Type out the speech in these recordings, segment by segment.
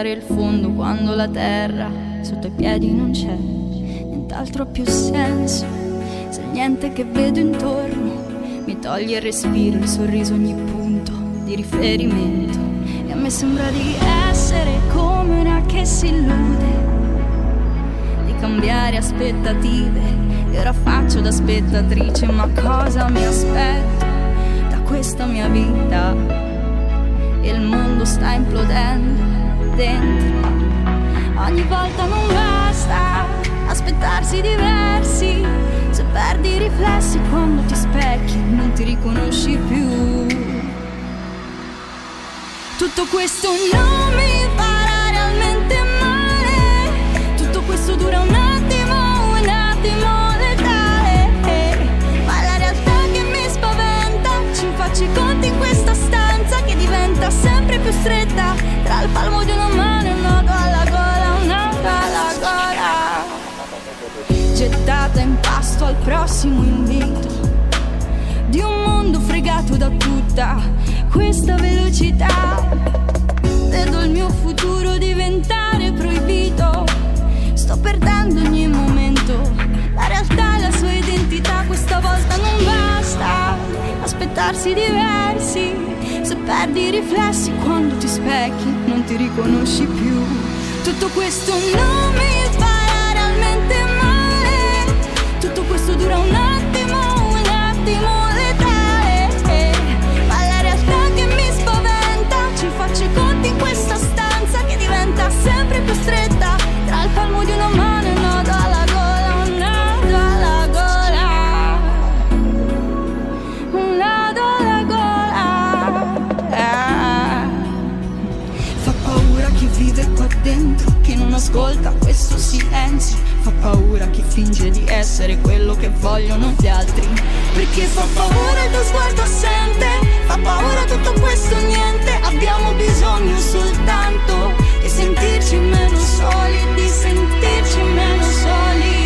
Toccare il fondo quando la terra sotto i piedi non c'è, nient'altro ha più senso, se niente che vedo intorno mi toglie il respiro, il sorriso, ogni punto di riferimento. E a me sembra di essere come una che si illude, di cambiare aspettative. E ora faccio da spettatrice, ma cosa mi aspetto? questa mia vita? Il mondo sta implodendo dentro. Ogni volta non basta aspettarsi diversi, se perdi i riflessi quando ti specchi non ti riconosci più. Tutto questo non mi farà realmente male, tutto questo dura un attimo, un attimo. faccio i conti in questa stanza sempre più stretta Tra il palmo di una mano e un nodo alla gola, un nodo alla gola. Gettata in pasto al prossimo invito Di un mondo fregato da tutta questa velocità. Vedo il mio futuro diventare proibito. Sto perdendo ogni momento la realtà e la sua identità questa volta non basta. Aspettarsi diversi. Se perdi i riflessi quando ti specchi non ti riconosci più. Tutto questo non mi fa realmente male. Tutto questo dura un attimo, un attimo letale. Ma la realtà che mi spaventa ci faccio i conti in questa stanza che diventa sempre più stretta tra il palmo di una mano dentro chi non ascolta questo silenzio. Fa paura chi finge di essere quello che vogliono gli altri. Perché fa paura il tuo sguardo assente fa paura tutto questo niente. Abbiamo bisogno soltanto di sentirci meno soli di sentirci meno soli.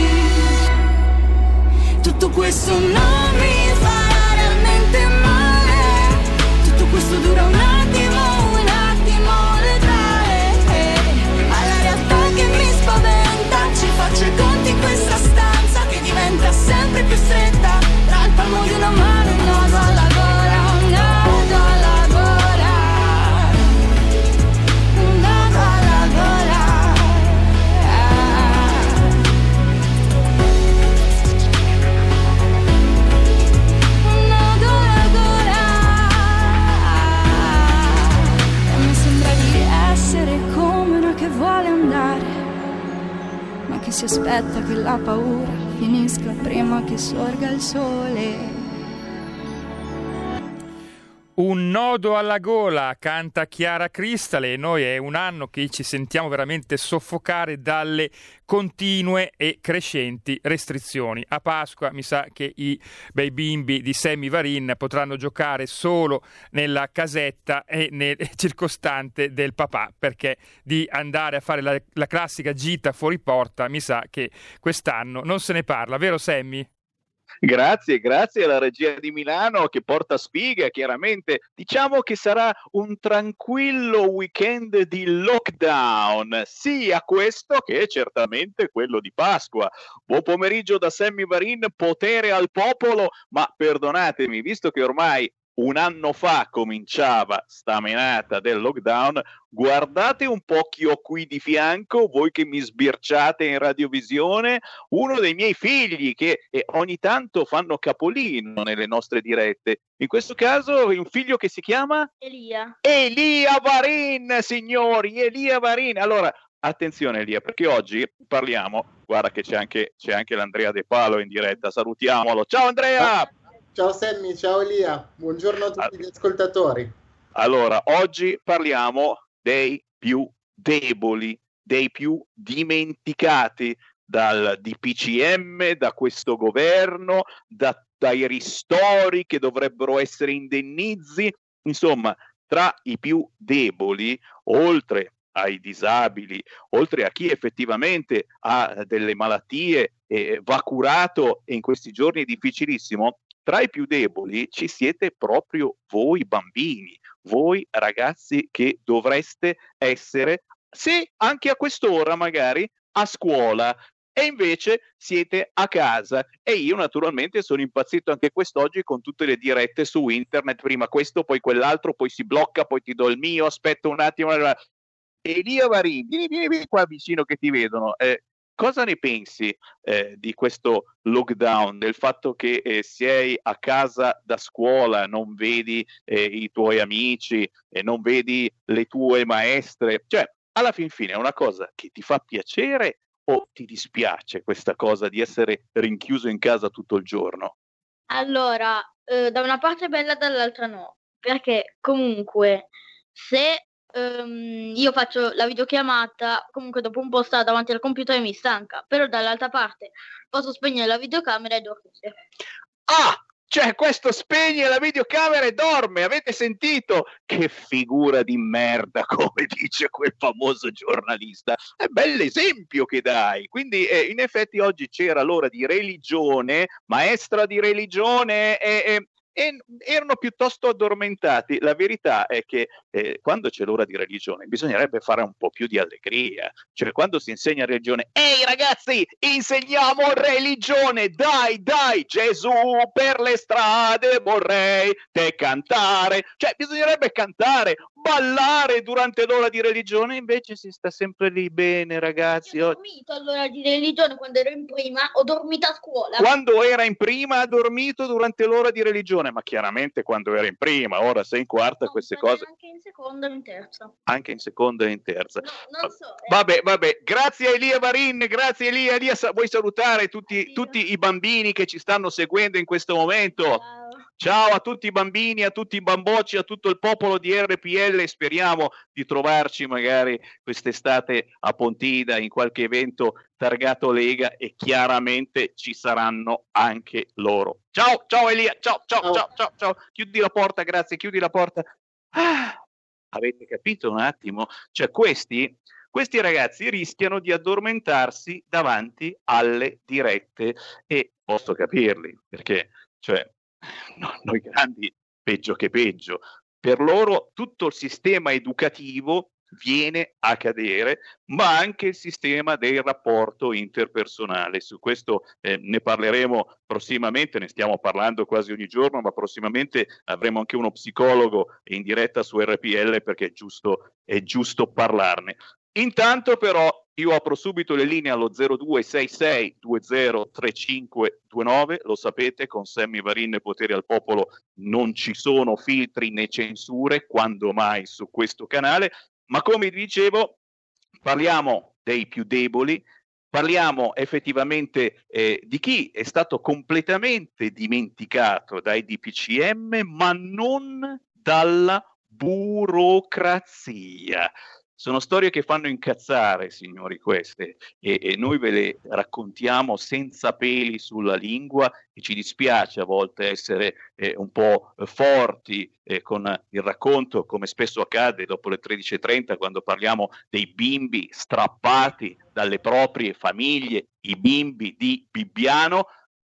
Tutto questo non mi fa realmente male. Tutto questo dura un attimo palmo di una mano un nodo alla gola Un nodo alla gola Un nodo alla gola Un nodo alla gola E mi sembra di essere come una che vuole andare che si aspetta che la paura finisca prima che sorga il sole. Un nodo alla gola, canta Chiara Cristale e noi è un anno che ci sentiamo veramente soffocare dalle continue e crescenti restrizioni. A Pasqua mi sa che i bei bimbi di Sammy Varin potranno giocare solo nella casetta e nel circostante del papà, perché di andare a fare la, la classica gita fuori porta mi sa che quest'anno non se ne parla, vero Sammy? Grazie, grazie alla regia di Milano che porta sfiga, chiaramente. Diciamo che sarà un tranquillo weekend di lockdown, sia questo che certamente quello di Pasqua. Buon pomeriggio da Sammy Varin, potere al popolo, ma perdonatemi, visto che ormai un anno fa cominciava sta menata del lockdown, guardate un po' chi ho qui di fianco, voi che mi sbirciate in radiovisione, uno dei miei figli che eh, ogni tanto fanno capolino nelle nostre dirette. In questo caso un figlio che si chiama? Elia. Elia Varin, signori, Elia Varin. Allora, attenzione Elia, perché oggi parliamo, guarda che c'è anche, c'è anche l'Andrea De Palo in diretta, salutiamolo. Ciao Andrea! Ciao Sammy, ciao Elia, buongiorno a tutti gli ascoltatori. Allora, oggi parliamo dei più deboli, dei più dimenticati dal DPCM, da questo governo, da, dai ristori che dovrebbero essere indennizi, insomma, tra i più deboli, oltre ai disabili, oltre a chi effettivamente ha delle malattie e va curato e in questi giorni è difficilissimo, tra i più deboli ci siete proprio voi bambini, voi ragazzi che dovreste essere, se anche a quest'ora magari, a scuola, e invece siete a casa e io naturalmente sono impazzito anche quest'oggi con tutte le dirette su internet, prima questo, poi quell'altro, poi si blocca, poi ti do il mio, aspetta un attimo. Elia Varini, vieni, vieni, vieni qua vicino che ti vedono. Eh, cosa ne pensi eh, di questo lockdown, del fatto che eh, sei a casa da scuola, non vedi eh, i tuoi amici, e non vedi le tue maestre? Cioè, alla fin fine è una cosa che ti fa piacere o ti dispiace questa cosa di essere rinchiuso in casa tutto il giorno? Allora, eh, da una parte è bella, dall'altra no, perché comunque se ehm, io faccio la videochiamata, comunque dopo un po' stare davanti al computer e mi stanca, però dall'altra parte posso spegnere la videocamera e dormire. Ah, cioè, questo spegne la videocamera e dorme. Avete sentito? Che figura di merda, come dice quel famoso giornalista. È bell'esempio che dai. Quindi, eh, in effetti, oggi c'era l'ora di religione, maestra di religione, e, e e erano piuttosto addormentati. La verità è che eh, quando c'è l'ora di religione bisognerebbe fare un po' più di allegria, cioè quando si insegna religione, ehi ragazzi, insegniamo religione, dai, dai, Gesù per le strade vorrei te cantare, cioè bisognerebbe cantare, ballare durante l'ora di religione, invece si sta sempre lì bene, ragazzi. Ho dormito all'ora di religione quando ero in prima, ho dormito a scuola. Quando era in prima ha dormito durante l'ora di religione, ma chiaramente quando era in prima, ora sei in quarta, no, queste cose. Anche in seconda e in terza. Anche in seconda e in terza. No, so. Eh. Vabbè, vabbè, grazie Elia Varin, grazie Elia. Elia, vuoi salutare tutti, tutti, i bambini che ci stanno seguendo in questo momento? Ciao. Ciao a tutti i bambini, a tutti i bambocci, a tutto il popolo di RPL. Speriamo di trovarci magari quest'estate a Pontida in qualche evento targato Lega e chiaramente ci saranno anche loro. Ciao, ciao Elia, ciao, ciao, ciao, ciao, ciao. ciao. Chiudi la porta, grazie, chiudi la porta. Ah, avete capito un attimo? Cioè questi questi ragazzi rischiano di addormentarsi davanti alle dirette e posso capirli perché cioè no, noi grandi peggio che peggio. Per loro tutto il sistema educativo viene a cadere, ma anche il sistema del rapporto interpersonale. Su questo eh, ne parleremo prossimamente, ne stiamo parlando quasi ogni giorno, ma prossimamente avremo anche uno psicologo in diretta su RPL perché è giusto, è giusto parlarne. Intanto però io apro subito le linee allo 0266 203529, lo sapete, con Sammy Varin e Potere al Popolo non ci sono filtri né censure, quando mai su questo canale, ma come dicevo parliamo dei più deboli, parliamo effettivamente eh, di chi è stato completamente dimenticato dai DPCM, ma non dalla burocrazia. Sono storie che fanno incazzare, signori, queste, e, e, noi ve le raccontiamo senza peli sulla lingua e ci dispiace a volte essere eh, un po' forti eh, con il racconto, come spesso accade dopo le 13.30 quando parliamo dei bimbi strappati dalle proprie famiglie, i bimbi di Bibbiano,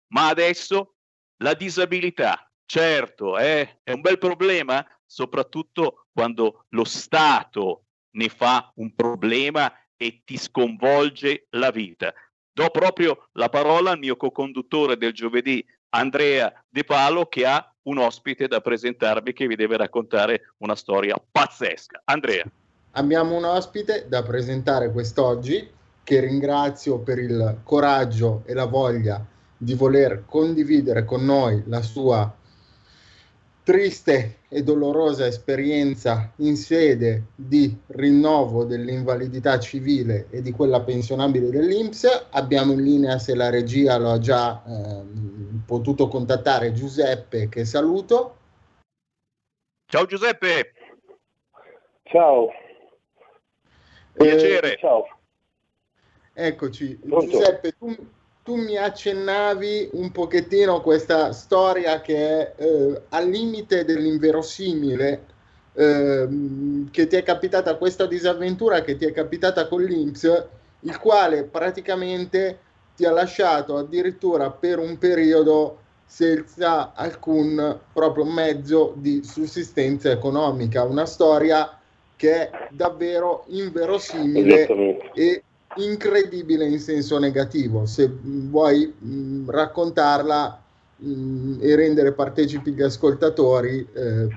ma adesso la disabilità. Certo, eh, è un bel problema, soprattutto quando lo Stato ne fa un problema e ti sconvolge la vita. Do proprio la parola al mio co-conduttore del giovedì, Andrea De Palo, che ha un ospite da presentarvi che vi deve raccontare una storia pazzesca. Andrea. Abbiamo un ospite da presentare quest'oggi che ringrazio per il coraggio e la voglia di voler condividere con noi la sua triste e dolorosa esperienza in sede di rinnovo dell'invalidità civile e di quella pensionabile dell'Inps. Abbiamo in linea, se la regia lo ha già eh, potuto contattare, Giuseppe, che saluto. Ciao Giuseppe. Ciao. Piacere. Eh, ciao. Eccoci. Pronto? Giuseppe, tu, tu, mi accennavi un pochettino questa storia che è eh, al limite dell'inverosimile, eh, che ti è capitata, questa disavventura che ti è capitata con l'Inps, il quale praticamente ti ha lasciato addirittura per un periodo senza alcun proprio mezzo di sussistenza economica, una storia che è davvero inverosimile e incredibile in senso negativo. Se vuoi mh, raccontarla mh, e rendere partecipi gli ascoltatori. Eh.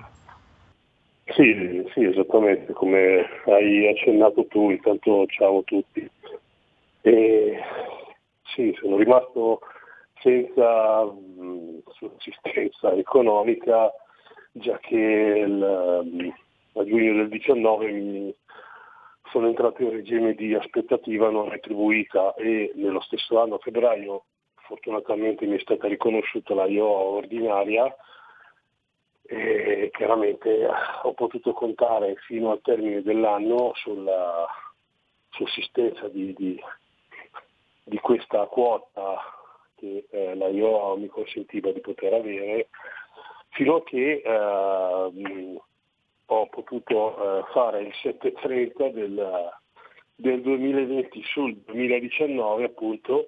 Sì, sì, esattamente come hai accennato tu, intanto ciao a tutti. E, sì, sono rimasto senza mh, sussistenza economica, già che il, a giugno del 19 mi sono entrato in regime di aspettativa non retribuita e nello stesso anno, a febbraio, fortunatamente mi è stata riconosciuta la IO ordinaria e chiaramente ho potuto contare fino al termine dell'anno sulla sussistenza di, di, di questa quota che eh, la IO mi consentiva di poter avere fino a che eh, ho potuto eh, fare il 730 del, del 2020 sul 2019 appunto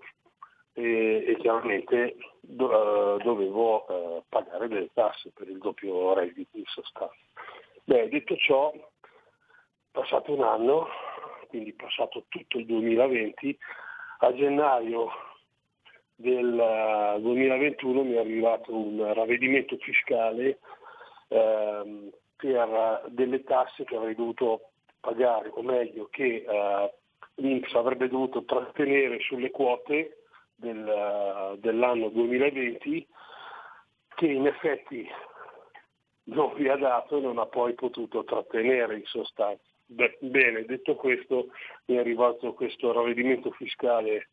e, e chiaramente do, uh, dovevo uh, pagare delle tasse per il doppio reddito in sostanza. Beh, detto ciò, passato un anno, quindi passato tutto il 2020, a gennaio del uh, 2021 mi è arrivato un ravvedimento fiscale ehm, per delle tasse che avrei dovuto pagare, o meglio che eh, l'Inps avrebbe dovuto trattenere sulle quote del, dell'anno 2020 che in effetti non vi ha dato e non ha poi potuto trattenere in sostanza. Beh, bene, detto questo, mi è arrivato questo ravvedimento fiscale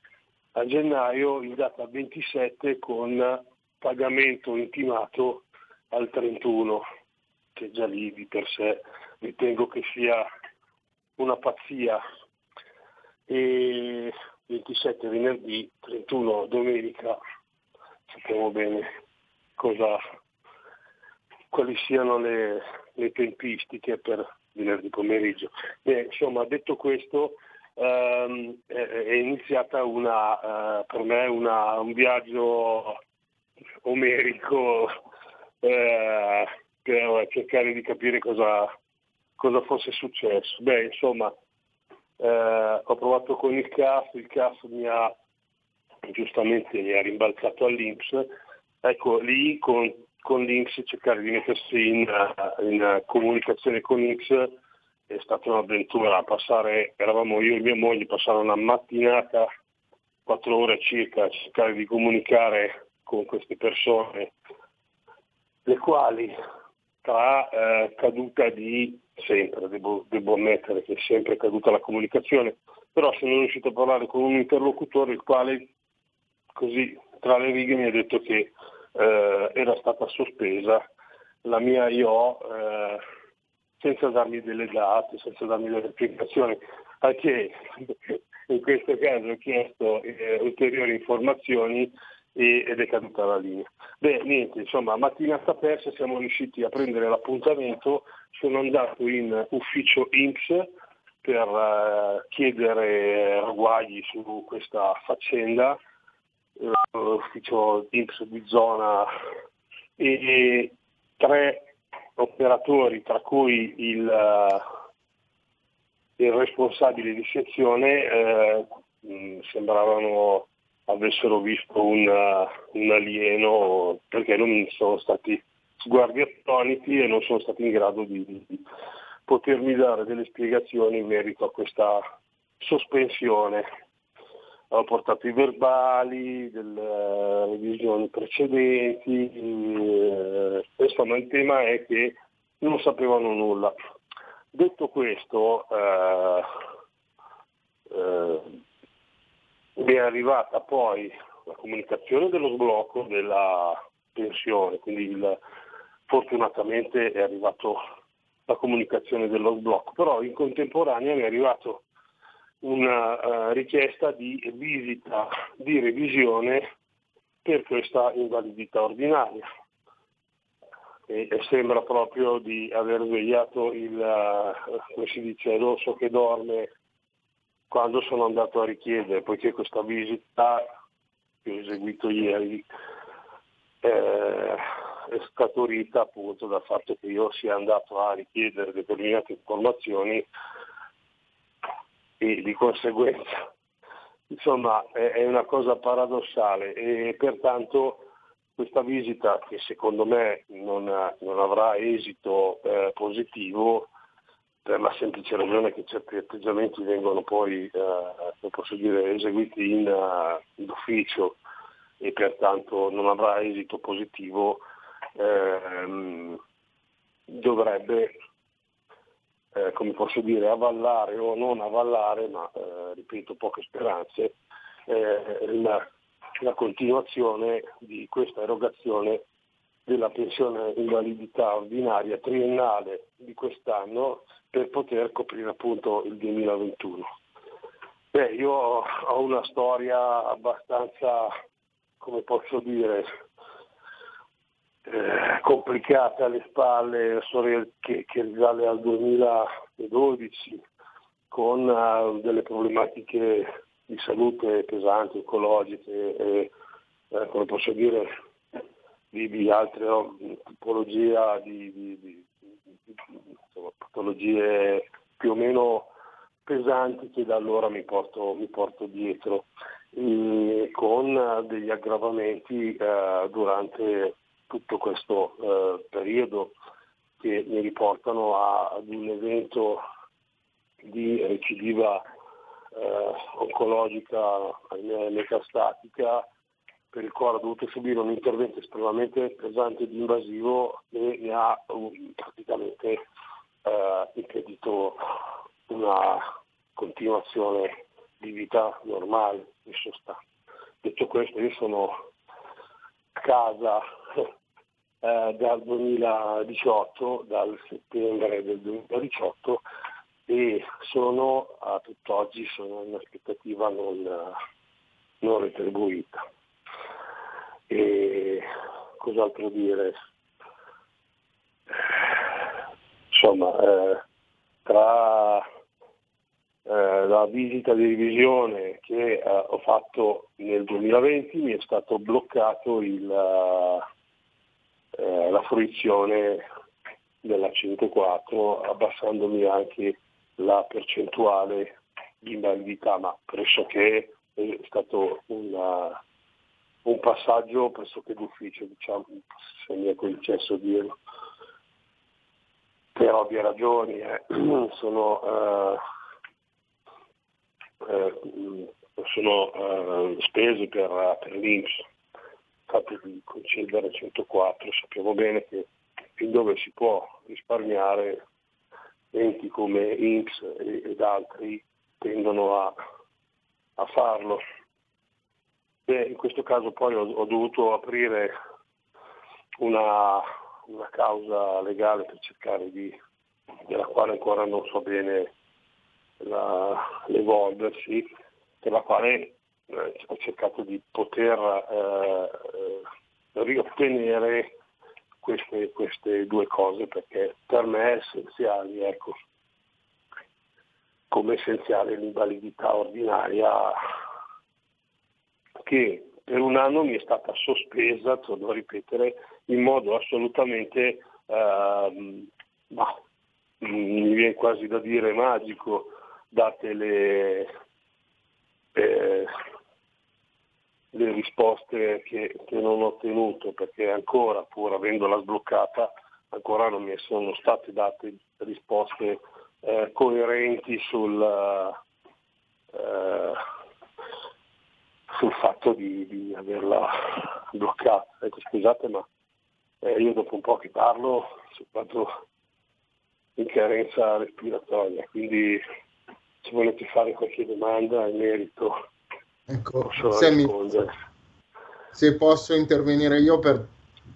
a gennaio in data 27 con pagamento intimato al 31 che già lì di per sé ritengo che sia una pazzia. E 27 venerdì, 31 domenica, sappiamo bene cosa, quali siano le, le tempistiche per venerdì pomeriggio. Beh, insomma, detto questo, ehm, è, è, iniziata una, eh, per me una, un viaggio omerico eh, per cercare di capire cosa, cosa fosse successo. Beh, insomma, eh, ho provato con il CAF, il CAF mi ha giustamente mi ha rimbalzato all'Inps, ecco lì con, con l'Inps cercare di mettersi in, in comunicazione con l'Inps è stata un'avventura, passare, eravamo io e mia moglie, passare una mattinata, quattro ore circa, a cercare di comunicare con queste persone, le quali tra eh, caduta di sempre, devo, devo, ammettere che è sempre caduta la comunicazione, però sono riuscito a parlare con un interlocutore il quale così tra le righe mi ha detto che eh, era stata sospesa. La mia IO eh, senza darmi delle date, senza darmi delle spiegazioni, anche in questo caso ho chiesto eh, ulteriori informazioni ed è caduta la linea. Beh, niente, insomma, mattinata persa siamo riusciti a prendere l'appuntamento, sono andato in ufficio INPS per uh, chiedere ragguagli su questa faccenda, uh, ufficio INPS di zona e, e tre operatori, tra cui il, uh, il responsabile di sezione, mh, sembravano avessero visto un, un alieno perché non sono stati sguardi attoniti e non sono stati in grado di, di potermi dare delle spiegazioni in merito a questa sospensione. Ho portato i verbali delle revisioni precedenti, eh, insomma il tema è che non sapevano nulla. Detto questo, eh, eh, mi è arrivata poi la comunicazione dello sblocco della pensione, quindi il, fortunatamente è arrivata la comunicazione dello sblocco, però in contemporanea mi è arrivato una uh, richiesta di visita di revisione per questa invalidità ordinaria. E, e sembra proprio di aver svegliato il, uh, come si dice, l'orso che dorme quando sono andato a richiedere, poiché questa visita che ho eseguito ieri eh, è scaturita appunto dal fatto che io sia andato a richiedere determinate informazioni e di conseguenza insomma è, una cosa paradossale e pertanto questa visita che secondo me non, non avrà esito eh, positivo per la semplice ragione che certi atteggiamenti vengono poi eh, posso dire, eseguiti in, uh, in, ufficio e pertanto non avrà esito positivo ehm, dovrebbe eh, come posso dire, avallare o non avallare, ma eh, ripeto poche speranze, eh, la, la, continuazione di questa erogazione della pensione invalidità ordinaria triennale di quest'anno per poter coprire appunto il 2021. Beh, io ho una storia abbastanza, come posso dire, eh, complicate alle spalle, storia che, che risale al 2012, con uh, delle problematiche di salute pesanti, ecologiche e, eh, come posso dire, di, di altre no, tipologie di, di, di insomma, patologie più o meno pesanti che da allora mi porto, mi porto dietro, e con degli aggravamenti eh, durante tutto questo eh, periodo che mi riportano a, ad un evento di recidiva eh, oncologica metastatica per il quale ho dovuto subire un intervento estremamente pesante ed invasivo e mi ha um, praticamente eh, impedito una continuazione di vita normale in sostanza. Detto questo io sono a casa eh, dal 2018, dal settembre del 2018 e sono a tutt'oggi sono in aspettativa non, non retribuita. E cos'altro dire? Insomma, eh, tra eh, la visita di revisione che eh, ho fatto nel 2020 mi è stato bloccato il, eh, la fruizione della 104 abbassandomi anche la percentuale di invalidità, ma pressoché è stato una, un passaggio pressoché d'ufficio, diciamo, se mi è concesso dirlo. Per ovvie ragioni eh, sono, eh, eh, sono eh, spese per, per l'Inps di concedere 104, sappiamo bene che fin dove si può risparmiare enti come Inks ed altri tendono a, a farlo. Beh, in questo caso poi ho, ho dovuto aprire una, una, causa legale per cercare di, della quale ancora non so bene la, l'evolversi, per la quale eh, ho cercato di poter eh, riottenere queste, queste, due cose perché per me è essenziale, ecco, come essenziale l'invalidità ordinaria che per un anno mi è stata sospesa, torno a ripetere, in modo assolutamente, eh, bah, mi viene quasi da dire magico, date le, eh, le risposte che, che, non ho ottenuto perché ancora, pur avendola sbloccata, ancora non mi sono state date risposte eh, coerenti sul, eh, sul fatto di, di, averla bloccata. Ecco, scusate, ma eh, io dopo un po' che parlo sono in carenza respiratoria, quindi se volete fare qualche domanda in merito Ecco, se, mi, se posso intervenire io per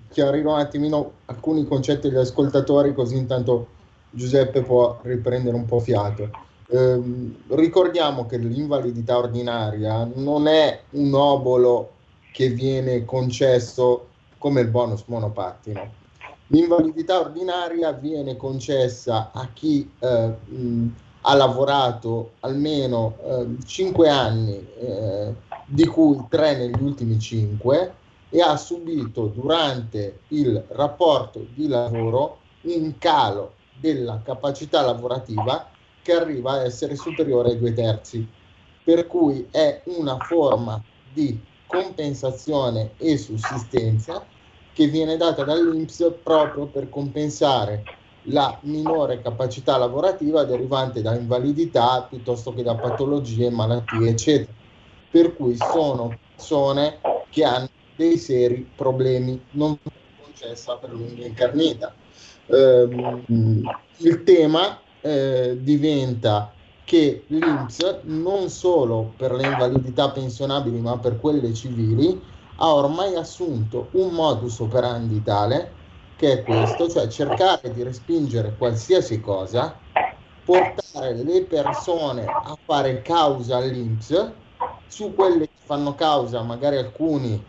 chiarire un attimino alcuni concetti agli ascoltatori, così intanto Giuseppe può riprendere un po' fiato. Ehm, ricordiamo che l'invalidità ordinaria non è un obolo che viene concesso come il bonus monopattino. L'invalidità ordinaria viene concessa a chi eh, mh, ha lavorato almeno eh, 5 anni, eh, di cui 3 negli ultimi 5, e ha subito durante il rapporto di lavoro un calo della capacità lavorativa che arriva a essere superiore ai due terzi, per cui è una forma di compensazione e sussistenza che viene data dall'INPS proprio per compensare la minore capacità lavorativa derivante da invalidità piuttosto che da patologie, malattie, eccetera. Per cui sono persone che hanno dei seri problemi non concessa per lunga incarnita. Eh, il tema eh, diventa che l'INPS non solo per le invalidità pensionabili ma per quelle civili ha ormai assunto un modus operandi tale che è questo, cioè cercare di respingere qualsiasi cosa, portare le persone a fare causa all'INPS, su quelle che fanno causa magari alcuni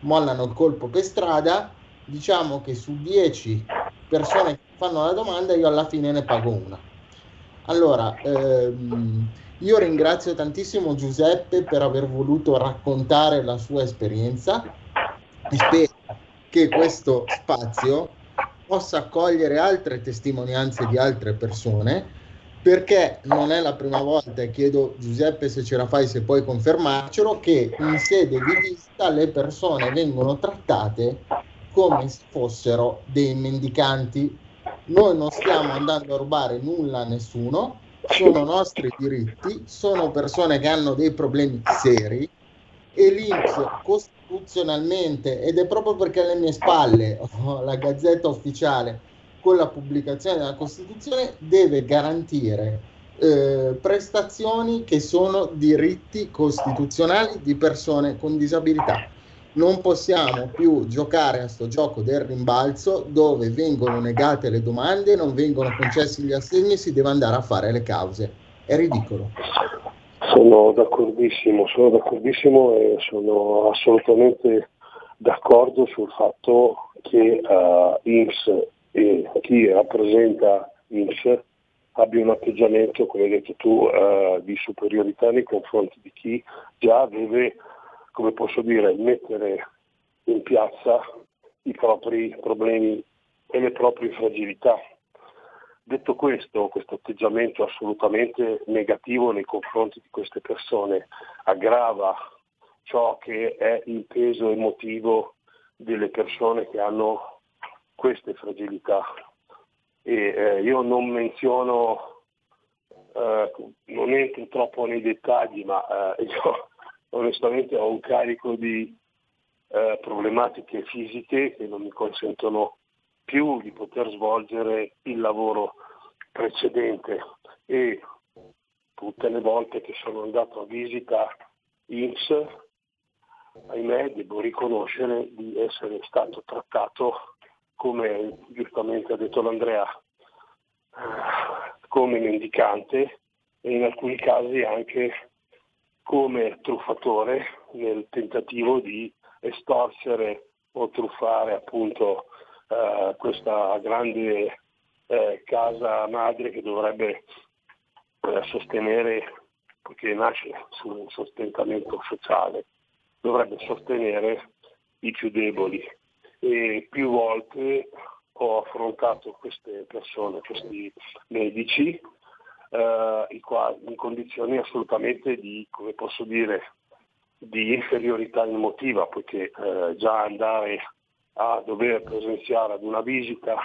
mollano il colpo per strada, diciamo che su 10 persone che fanno la domanda io alla fine ne pago una. Allora, ehm, io ringrazio tantissimo Giuseppe per aver voluto raccontare la sua esperienza e spero che questo spazio possa accogliere altre testimonianze di altre persone perché non è la prima volta e chiedo Giuseppe se ce la fai se puoi confermarcelo che in sede di vista le persone vengono trattate come se fossero dei mendicanti noi non stiamo andando a rubare nulla a nessuno, sono nostri diritti, sono persone che hanno dei problemi seri e l'Inps costituzionalmente, ed è proprio perché alle mie spalle ho la gazzetta ufficiale con la pubblicazione della Costituzione, deve garantire eh, prestazioni che sono diritti costituzionali di persone con disabilità non possiamo più giocare a sto gioco del rimbalzo dove vengono negate le domande, non vengono concessi gli assegni, si deve andare a fare le cause. È ridicolo. Sono d'accordissimo, sono d'accordissimo e sono assolutamente d'accordo sul fatto che uh, INPS e chi rappresenta INPS abbia un atteggiamento, come hai detto tu, uh, di superiorità nei confronti di chi già deve come posso dire, mettere in piazza i propri problemi e le proprie fragilità. Detto questo, questo atteggiamento assolutamente negativo nei confronti di queste persone aggrava ciò che è il peso emotivo delle persone che hanno queste fragilità. E eh, io non menziono, eh, non entro troppo nei dettagli, ma eh, io onestamente ho un carico di eh, problematiche fisiche che non mi consentono più di poter svolgere il lavoro precedente. E tutte le volte che sono andato a visita INPS, ahimè devo riconoscere di essere stato trattato come giustamente ha detto l'Andrea, eh, come mendicante e in alcuni casi anche come truffatore nel tentativo di estorsere o truffare appunto eh, questa grande eh, casa madre che dovrebbe eh, sostenere, perché nasce su un sostentamento sociale, dovrebbe sostenere i più deboli. E più volte ho affrontato queste persone, questi medici, eh, in condizioni assolutamente di, come posso dire, di inferiorità emotiva, poiché eh, già andare a dover presenziare ad una visita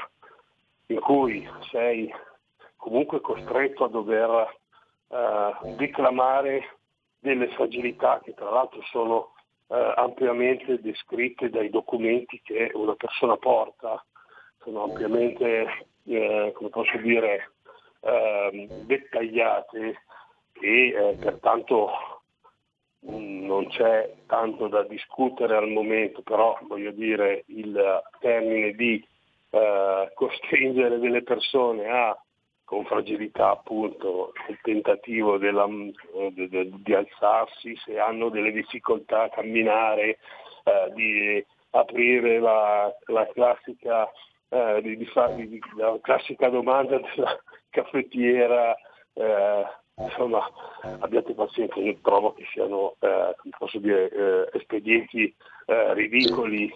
in cui sei comunque costretto a dover eh, declamare delle fragilità che tra l'altro sono eh, ampiamente descritte dai documenti che una persona porta, sono ampiamente, eh, come posso dire, eh, dettagliate e eh, pertanto mm, non c'è tanto da discutere al momento, però voglio dire il termine di eh, costringere delle persone a con fragilità appunto il tentativo della, de, de, di alzarsi, se hanno delle difficoltà a camminare, eh, di aprire la, la classica eh, di, di, la classica domanda della caffettiera, eh, insomma abbiate pazienza, io trovo che siano, eh, posso dire, eh, espedienti eh, ridicoli.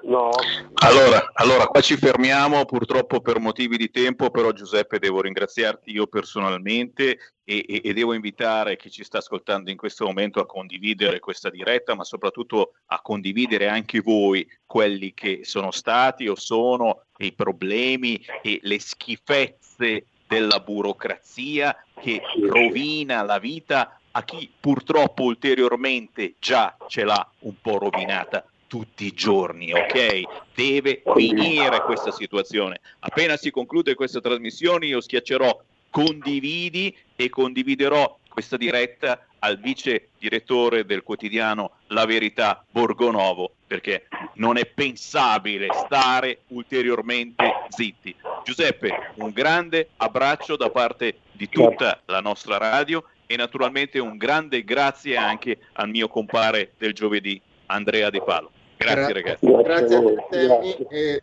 No. Allora, allora, qua ci fermiamo purtroppo per motivi di tempo, però Giuseppe devo ringraziarti io personalmente e, e, e, devo invitare chi ci sta ascoltando in questo momento a condividere questa diretta, ma soprattutto a condividere anche voi quelli che sono stati o sono i problemi e le schifezze della burocrazia che rovina la vita a chi purtroppo ulteriormente già ce l'ha un po' rovinata tutti i giorni, ok? Deve finire questa situazione. Appena si conclude questa trasmissione io schiaccerò condividi e condividerò questa diretta al vice direttore del quotidiano La Verità Borgonovo perché non è pensabile stare ulteriormente zitti. Giuseppe, un grande abbraccio da parte di tutta la nostra radio e naturalmente un grande grazie anche al mio compare del giovedì Andrea De Palo. Grazie, ragazzi. Grazie a te. E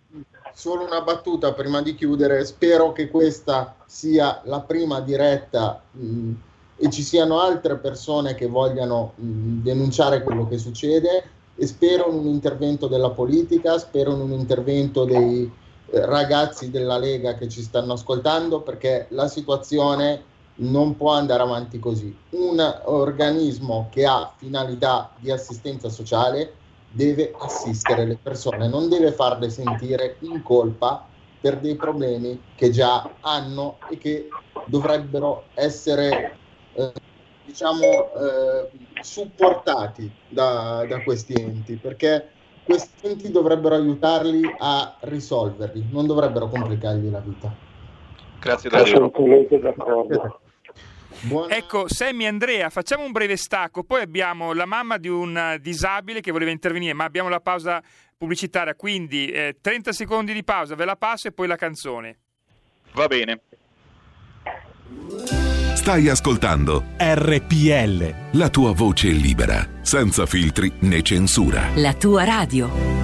solo una battuta prima di chiudere. Spero che questa sia la prima diretta mh, e ci siano altre persone che vogliano mh, denunciare quello che succede e spero in un intervento della politica, spero in un intervento dei eh, ragazzi della Lega che ci stanno ascoltando perché la situazione non può andare avanti così. Un organismo che ha finalità di assistenza sociale deve assistere le persone, non deve farle sentire in colpa per dei problemi che già hanno e che dovrebbero essere eh, diciamo eh, supportati da, da questi enti perché questi enti dovrebbero aiutarli a risolverli, non dovrebbero complicargli la vita. Grazie Dario. Assolutamente d'accordo. Buona... Ecco, Sammy Andrea, facciamo un breve stacco, poi abbiamo la mamma di un disabile che voleva intervenire, ma abbiamo la pausa pubblicitaria, quindi eh, 30 secondi di pausa, ve la passo e poi la canzone. Va bene. Stai ascoltando RPL. La tua voce libera, senza filtri né censura. La tua radio.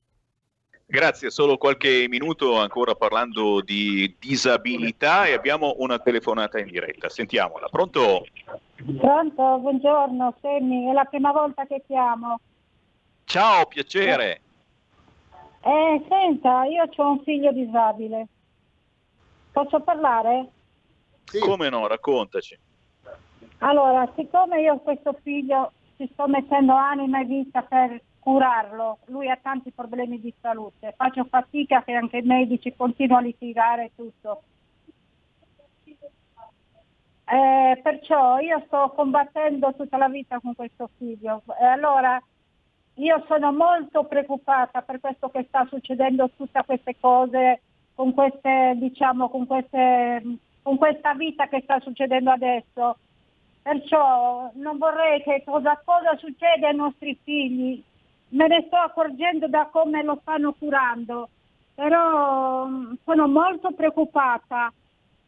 Grazie, solo qualche minuto ancora parlando di disabilità e abbiamo una telefonata in diretta. Sentiamola. Pronto? Pronto, buongiorno Semmi, è la prima volta che chiamo. Ciao, piacere. Eh, senta, io ho un figlio disabile. Posso parlare? Sì. Come no, raccontaci. Allora, siccome io ho questo figlio ci sto mettendo anima e vita per curarlo, lui ha tanti problemi di salute, faccio fatica che anche i medici continuano a litigare tutto eh, perciò io sto combattendo tutta la vita con questo figlio. E allora io sono molto preoccupata per questo che sta succedendo, tutte queste cose, con, queste, diciamo, con, queste, con questa vita che sta succedendo adesso. Perciò non vorrei che cosa, cosa succede ai nostri figli. Me ne sto accorgendo da come lo stanno curando, però mm, sono molto preoccupata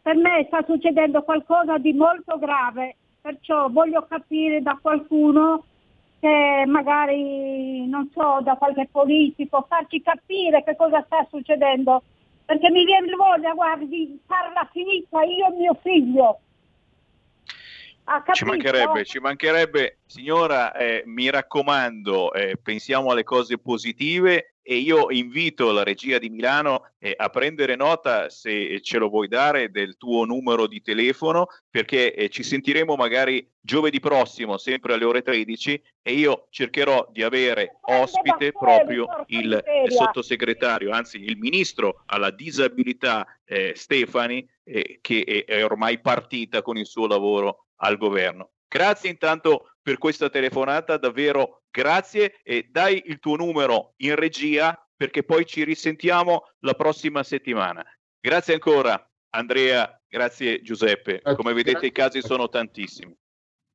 per me sta succedendo qualcosa di molto grave, perciò voglio capire da qualcuno che magari, non so, da qualche politico, farci capire che cosa sta succedendo, perché mi viene voglia, guardi, farla finita io e mio figlio. Ci mancherebbe, ci mancherebbe, signora, eh, mi raccomando, eh, pensiamo alle cose positive e io invito la regia di Milano eh, a prendere nota, se ce lo vuoi dare, del tuo numero di telefono, perché eh, ci sentiremo magari giovedì prossimo, sempre alle ore 13, e io cercherò di avere ospite proprio il sottosegretario, anzi il ministro alla disabilità eh, Stefani, eh, che è ormai partita con il suo lavoro al governo. Grazie intanto per questa telefonata, davvero grazie e dai il tuo numero in regia perché poi ci risentiamo la prossima settimana. Grazie ancora Andrea, grazie Giuseppe. Come vedete i casi sono tantissimi.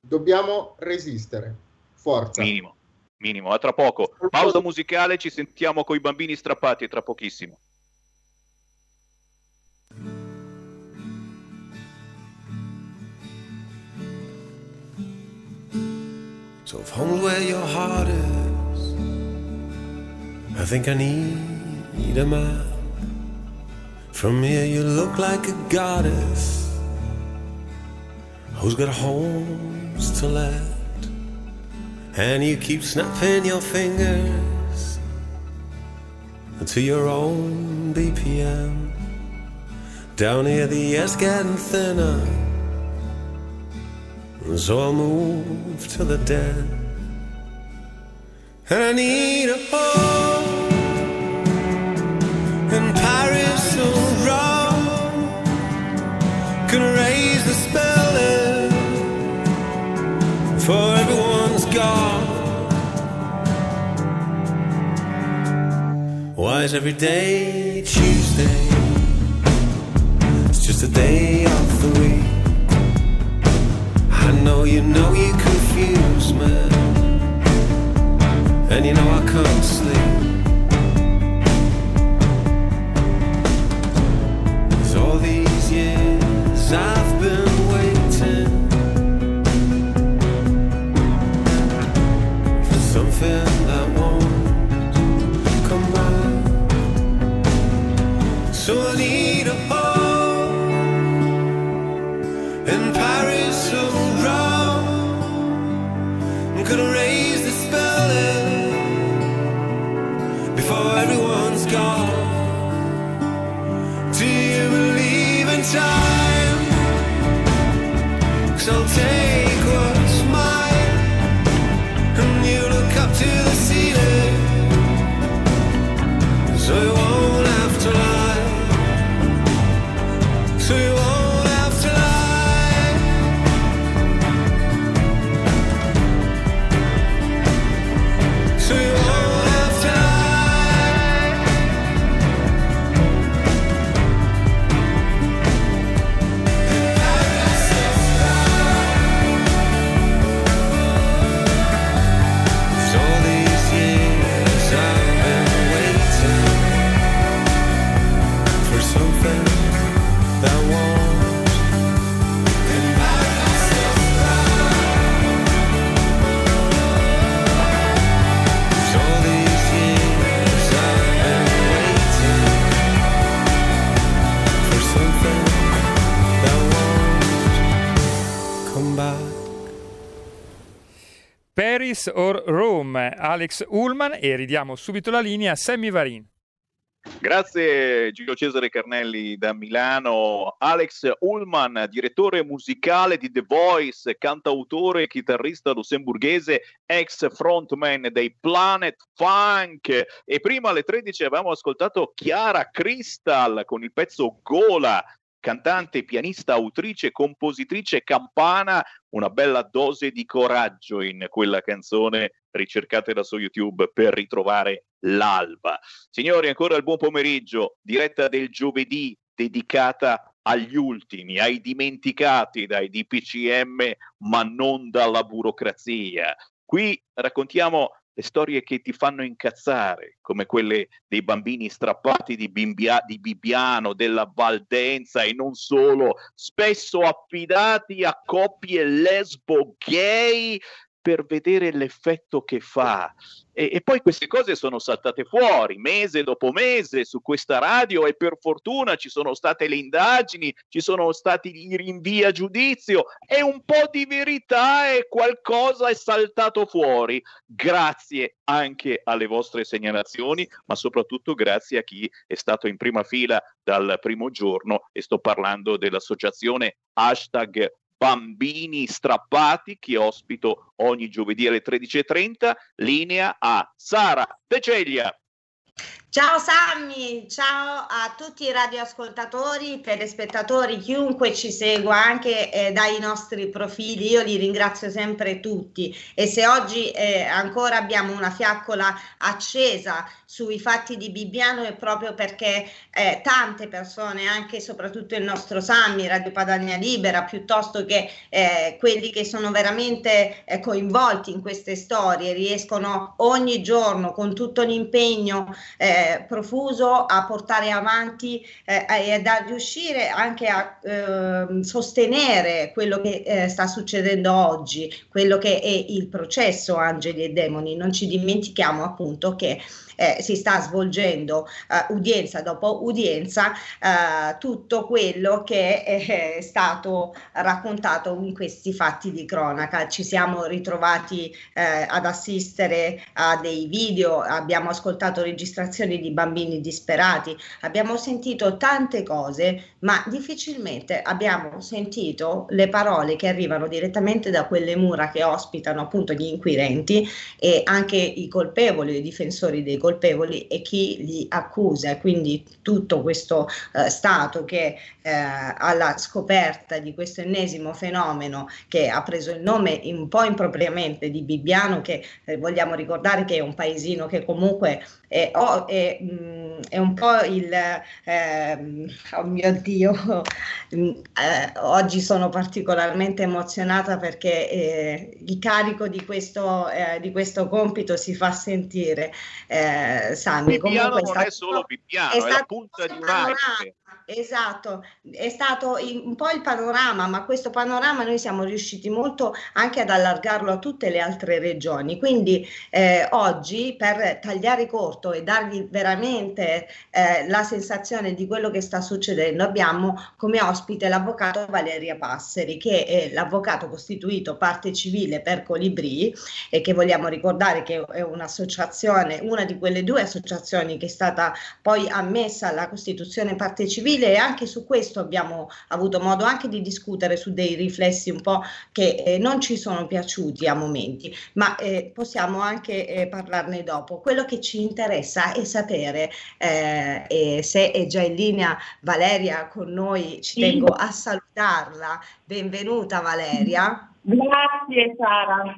Dobbiamo resistere. Forza. Minimo, minimo. A tra poco. Pausa musicale, ci sentiamo con i bambini strappati tra pochissimo. If home's where your heart is, I think I need a map. From here you look like a goddess who's got homes to let, and you keep snapping your fingers to your own BPM. Down here the air's getting thinner. So I'll move to the dead. And I need a home in Paris or Rome. Can raise the spelling for everyone's gone. Why is every day Tuesday? It's just a day off the week. I know you know you confuse me, and you know I can't sleep. Cause all these years I've time? Paris or Rome, Alex Ullman e ridiamo subito la linea a Sammy Varin. Grazie Giulio Cesare Carnelli da Milano, Alex Ullman, direttore musicale di The Voice, cantautore e chitarrista lussemburghese, ex frontman dei Planet Funk. E prima alle 13 avevamo ascoltato Chiara Crystal con il pezzo Gola, cantante, pianista, autrice, compositrice campana, una bella dose di coraggio in quella canzone, ricercatela su YouTube per ritrovare l'alba. Signori, ancora il buon pomeriggio, diretta del giovedì dedicata agli ultimi, ai dimenticati dai DPCM, ma non dalla burocrazia. Qui raccontiamo le storie che ti fanno incazzare, come quelle dei bambini strappati di, Bimbia- di Bibbiano, della Valdenza e non solo, spesso affidati a coppie lesbo gay per vedere l'effetto che fa. E, e, poi queste cose sono saltate fuori mese dopo mese su questa radio e per fortuna ci sono state le indagini, ci sono stati i rinvii a giudizio e un po' di verità e qualcosa è saltato fuori. Grazie anche alle vostre segnalazioni, ma soprattutto grazie a chi è stato in prima fila dal primo giorno e sto parlando dell'associazione hashtag bambini strappati che ospito ogni giovedì alle 13.30. Linea a Sara De. Ciao Sammy, ciao a tutti i radioascoltatori, telespettatori, chiunque ci segua anche eh, dai nostri profili, io li ringrazio sempre tutti. E se oggi eh, ancora abbiamo una fiaccola accesa sui fatti di Bibbiano è proprio perché eh, tante persone, anche e soprattutto il nostro Sammy, Radio Padania Libera, piuttosto che eh, quelli che sono veramente eh, coinvolti in queste storie, riescono ogni giorno con tutto l'impegno eh, profuso a portare avanti eh, e a riuscire anche a eh, sostenere quello che eh, sta succedendo oggi, quello che è il processo Angeli e Demoni. Non ci dimentichiamo appunto che eh, si sta svolgendo eh, udienza dopo udienza eh, tutto quello che è stato raccontato in questi fatti di cronaca. Ci siamo ritrovati eh, ad assistere a dei video, abbiamo ascoltato registrazioni di bambini disperati, abbiamo sentito tante cose, ma difficilmente abbiamo sentito le parole che arrivano direttamente da quelle mura che ospitano appunto gli inquirenti e anche i colpevoli, i difensori dei colpevoli colpevoli e chi li accusa. Quindi tutto questo eh, Stato che eh, alla scoperta di questo ennesimo fenomeno che ha preso il nome un po' impropriamente di Bibbiano, che eh, vogliamo ricordare che è un paesino che comunque è, oh, è, mh, mm, è un po' il... Eh, oh mio Dio, mm, eh, oggi sono particolarmente emozionata perché eh, il carico di questo, eh, di questo compito si fa sentire. Eh, Sami, Bibbiano non è solo Bibbiano, è, è la punta di un iceberg. Esatto, è stato un po' il panorama, ma questo panorama noi siamo riusciti molto anche ad allargarlo a tutte le altre regioni. Quindi eh, oggi per tagliare corto e darvi veramente eh, la sensazione di quello che sta succedendo, abbiamo come ospite l'avvocato Valeria Passeri, che è l'avvocato costituito parte civile per Colibri e che vogliamo ricordare che è un'associazione, una di quelle due associazioni che è stata poi ammessa alla Costituzione parte civile civile e anche su questo abbiamo avuto modo anche di discutere su dei riflessi un po' che eh, non ci sono piaciuti a momenti, ma eh, possiamo anche eh, parlarne dopo. Quello che ci interessa è sapere eh, se è già in linea Valeria con noi, ci sì. tengo a salutarla. Benvenuta Valeria. Grazie Sara.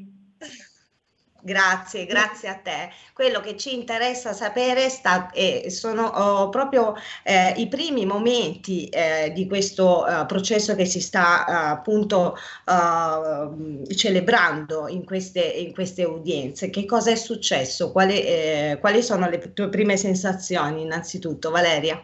Grazie, grazie a te. Quello che ci interessa sapere sta, eh, sono oh, proprio eh, i primi momenti eh, di questo uh, processo che si sta uh, appunto uh, celebrando in queste, in queste, udienze. Che cosa è successo? Quali, eh, quali sono le tue prime sensazioni innanzitutto, Valeria?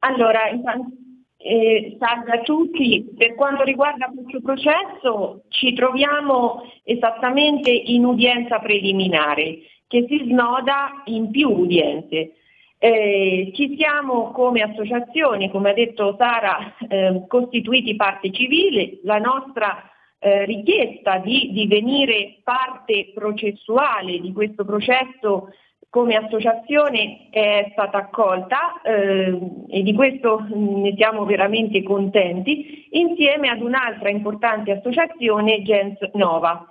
Allora, intanto eh, salve a tutti, per quanto riguarda questo processo ci troviamo esattamente in udienza preliminare che si snoda in più udienze. Eh, ci siamo come associazione, come ha detto Sara, eh, costituiti parte civile, la nostra eh, richiesta di divenire parte processuale di questo processo come associazione è stata accolta eh, e di questo ne siamo veramente contenti, insieme ad un'altra importante associazione, Gens Nova.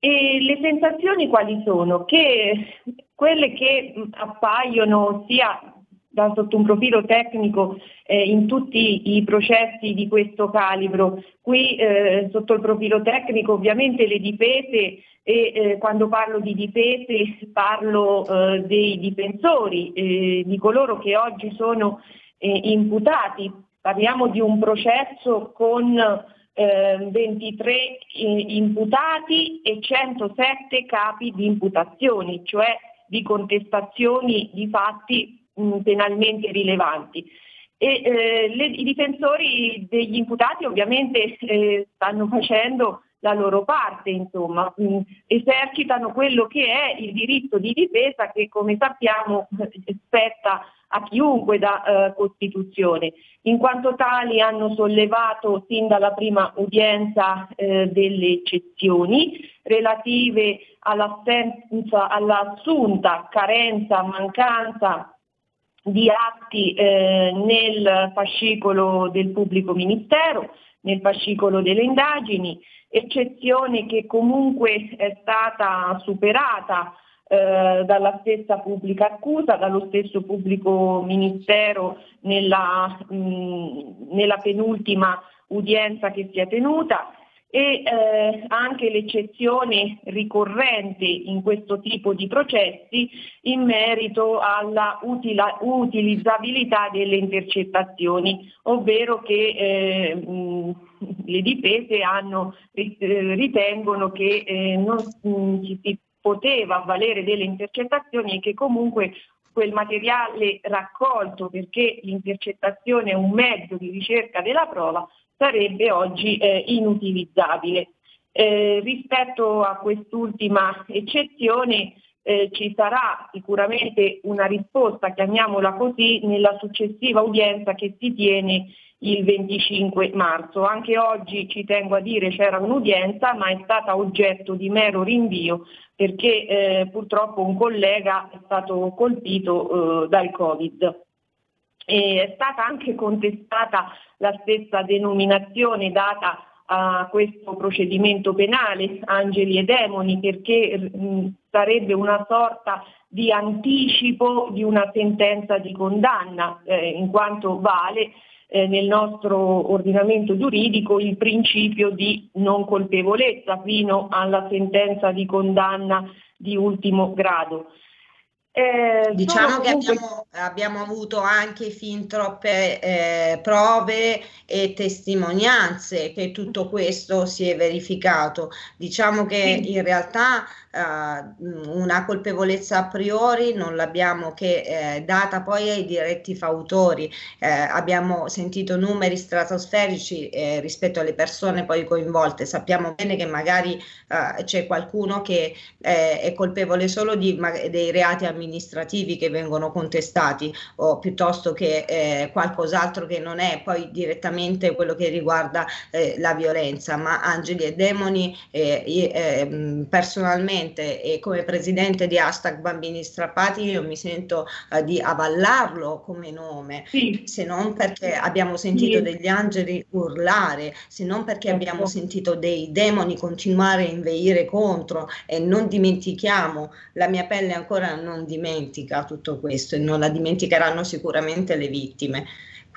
E le sensazioni quali sono? Che quelle che appaiono sia da sotto un profilo tecnico eh, in tutti i processi di questo calibro. Qui eh, sotto il profilo tecnico ovviamente le difese e eh, quando parlo di difese parlo eh, dei difensori, eh, di coloro che oggi sono eh, imputati. Parliamo di un processo con 23 imputati e 107 capi di imputazioni, cioè di contestazioni di fatti penalmente rilevanti. E, eh, le, I difensori degli imputati ovviamente eh, stanno facendo la loro parte, insomma, mh, mm, esercitano quello che è il diritto di difesa che come sappiamo spetta a chiunque da eh, Costituzione. In quanto tali hanno sollevato sin dalla prima udienza eh, delle eccezioni relative all'assunta carenza, mancanza di atti eh, nel fascicolo del pubblico ministero, nel fascicolo delle indagini, eccezione che comunque è stata superata eh, dalla stessa pubblica accusa, dallo stesso pubblico ministero nella, mh, nella penultima udienza che si è tenuta e eh, anche l'eccezione ricorrente in questo tipo di processi in merito alla utila, utilizzabilità delle intercettazioni, ovvero che eh, mh, le difese hanno, eh, ritengono che eh, non mh, si poteva avvalere delle intercettazioni e che comunque quel materiale raccolto, perché l'intercettazione è un mezzo di ricerca della prova, sarebbe oggi eh, inutilizzabile. Eh, rispetto a quest'ultima eccezione eh, ci sarà sicuramente una risposta, chiamiamola così, nella successiva udienza che si tiene il 25 marzo. Anche oggi ci tengo a dire c'era un'udienza ma è stata oggetto di mero rinvio perché eh, purtroppo un collega è stato colpito eh, dal Covid. E è stata anche contestata la stessa denominazione data a questo procedimento penale, angeli e demoni, perché sarebbe una sorta di anticipo di una sentenza di condanna, eh, in quanto vale eh, nel nostro ordinamento giuridico il principio di non colpevolezza fino alla sentenza di condanna di ultimo grado. Eh, diciamo che comunque... abbiamo, abbiamo, avuto anche fin troppe eh, prove e testimonianze che tutto questo si è verificato. Diciamo che in realtà uh, una colpevolezza a priori non l'abbiamo che eh, data poi ai diretti fautori. Eh, abbiamo sentito numeri stratosferici eh, rispetto alle persone poi coinvolte. Sappiamo bene che magari c'è qualcuno che eh, è colpevole solo di, ma, dei reati amministrativi che vengono contestati o piuttosto che eh, qualcos'altro che non è poi direttamente quello che riguarda la violenza, ma angeli e demoni personalmente personalmente e come presidente di hashtag bambini strappati io mi sento uh, di avallarlo come nome, sì. se non perché abbiamo sentito sì. degli angeli urlare, se non perché ecco. abbiamo sentito dei demoni continuare a inveire contro e non dimentichiamo, la mia pelle ancora non dimentica tutto questo e non la dimenticheranno sicuramente le vittime.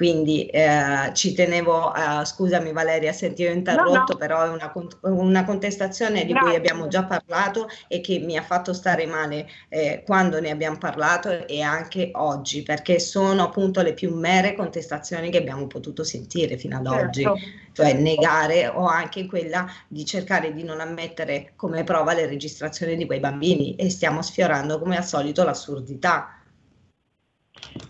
Quindi eh, ci tenevo, uh, scusami Valeria se ti ho interrotto, no, no. però è una, una contestazione di Grazie. cui abbiamo già parlato e che mi ha fatto stare male eh, quando ne abbiamo parlato e anche oggi, perché sono appunto le più mere contestazioni che abbiamo potuto sentire fino ad certo. oggi, cioè negare o anche quella di cercare di non ammettere come prova le registrazioni di quei bambini e stiamo sfiorando come al solito l'assurdità.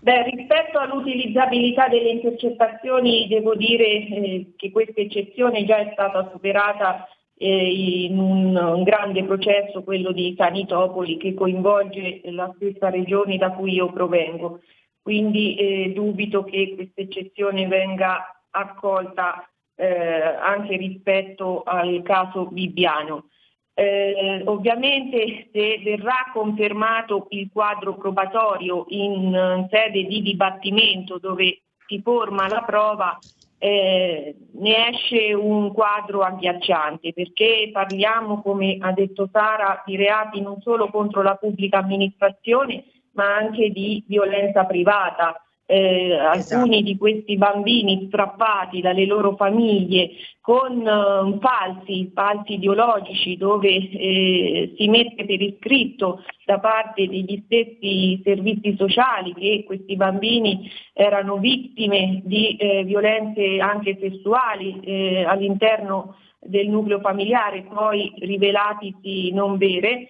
Beh, rispetto all'utilizzabilità delle intercettazioni devo dire eh, che questa eccezione già è stata superata eh, in un, un, grande processo, quello di Sanitopoli, che coinvolge la stessa regione da cui io provengo. Quindi eh, dubito che questa eccezione venga accolta eh, anche rispetto al caso Bibbiano. Eh, ovviamente se verrà confermato il quadro probatorio in, in sede di dibattimento dove si forma la prova, eh, ne esce un quadro agghiacciante perché parliamo, come ha detto Sara, di reati non solo contro la pubblica amministrazione ma anche di violenza privata eh, esatto. alcuni di questi bambini strappati dalle loro famiglie con eh, falsi, falsi ideologici dove eh, si mette per iscritto da parte degli stessi servizi sociali che questi bambini erano vittime di eh, violenze anche sessuali eh, all'interno del nucleo familiare, poi rivelatisi non vere,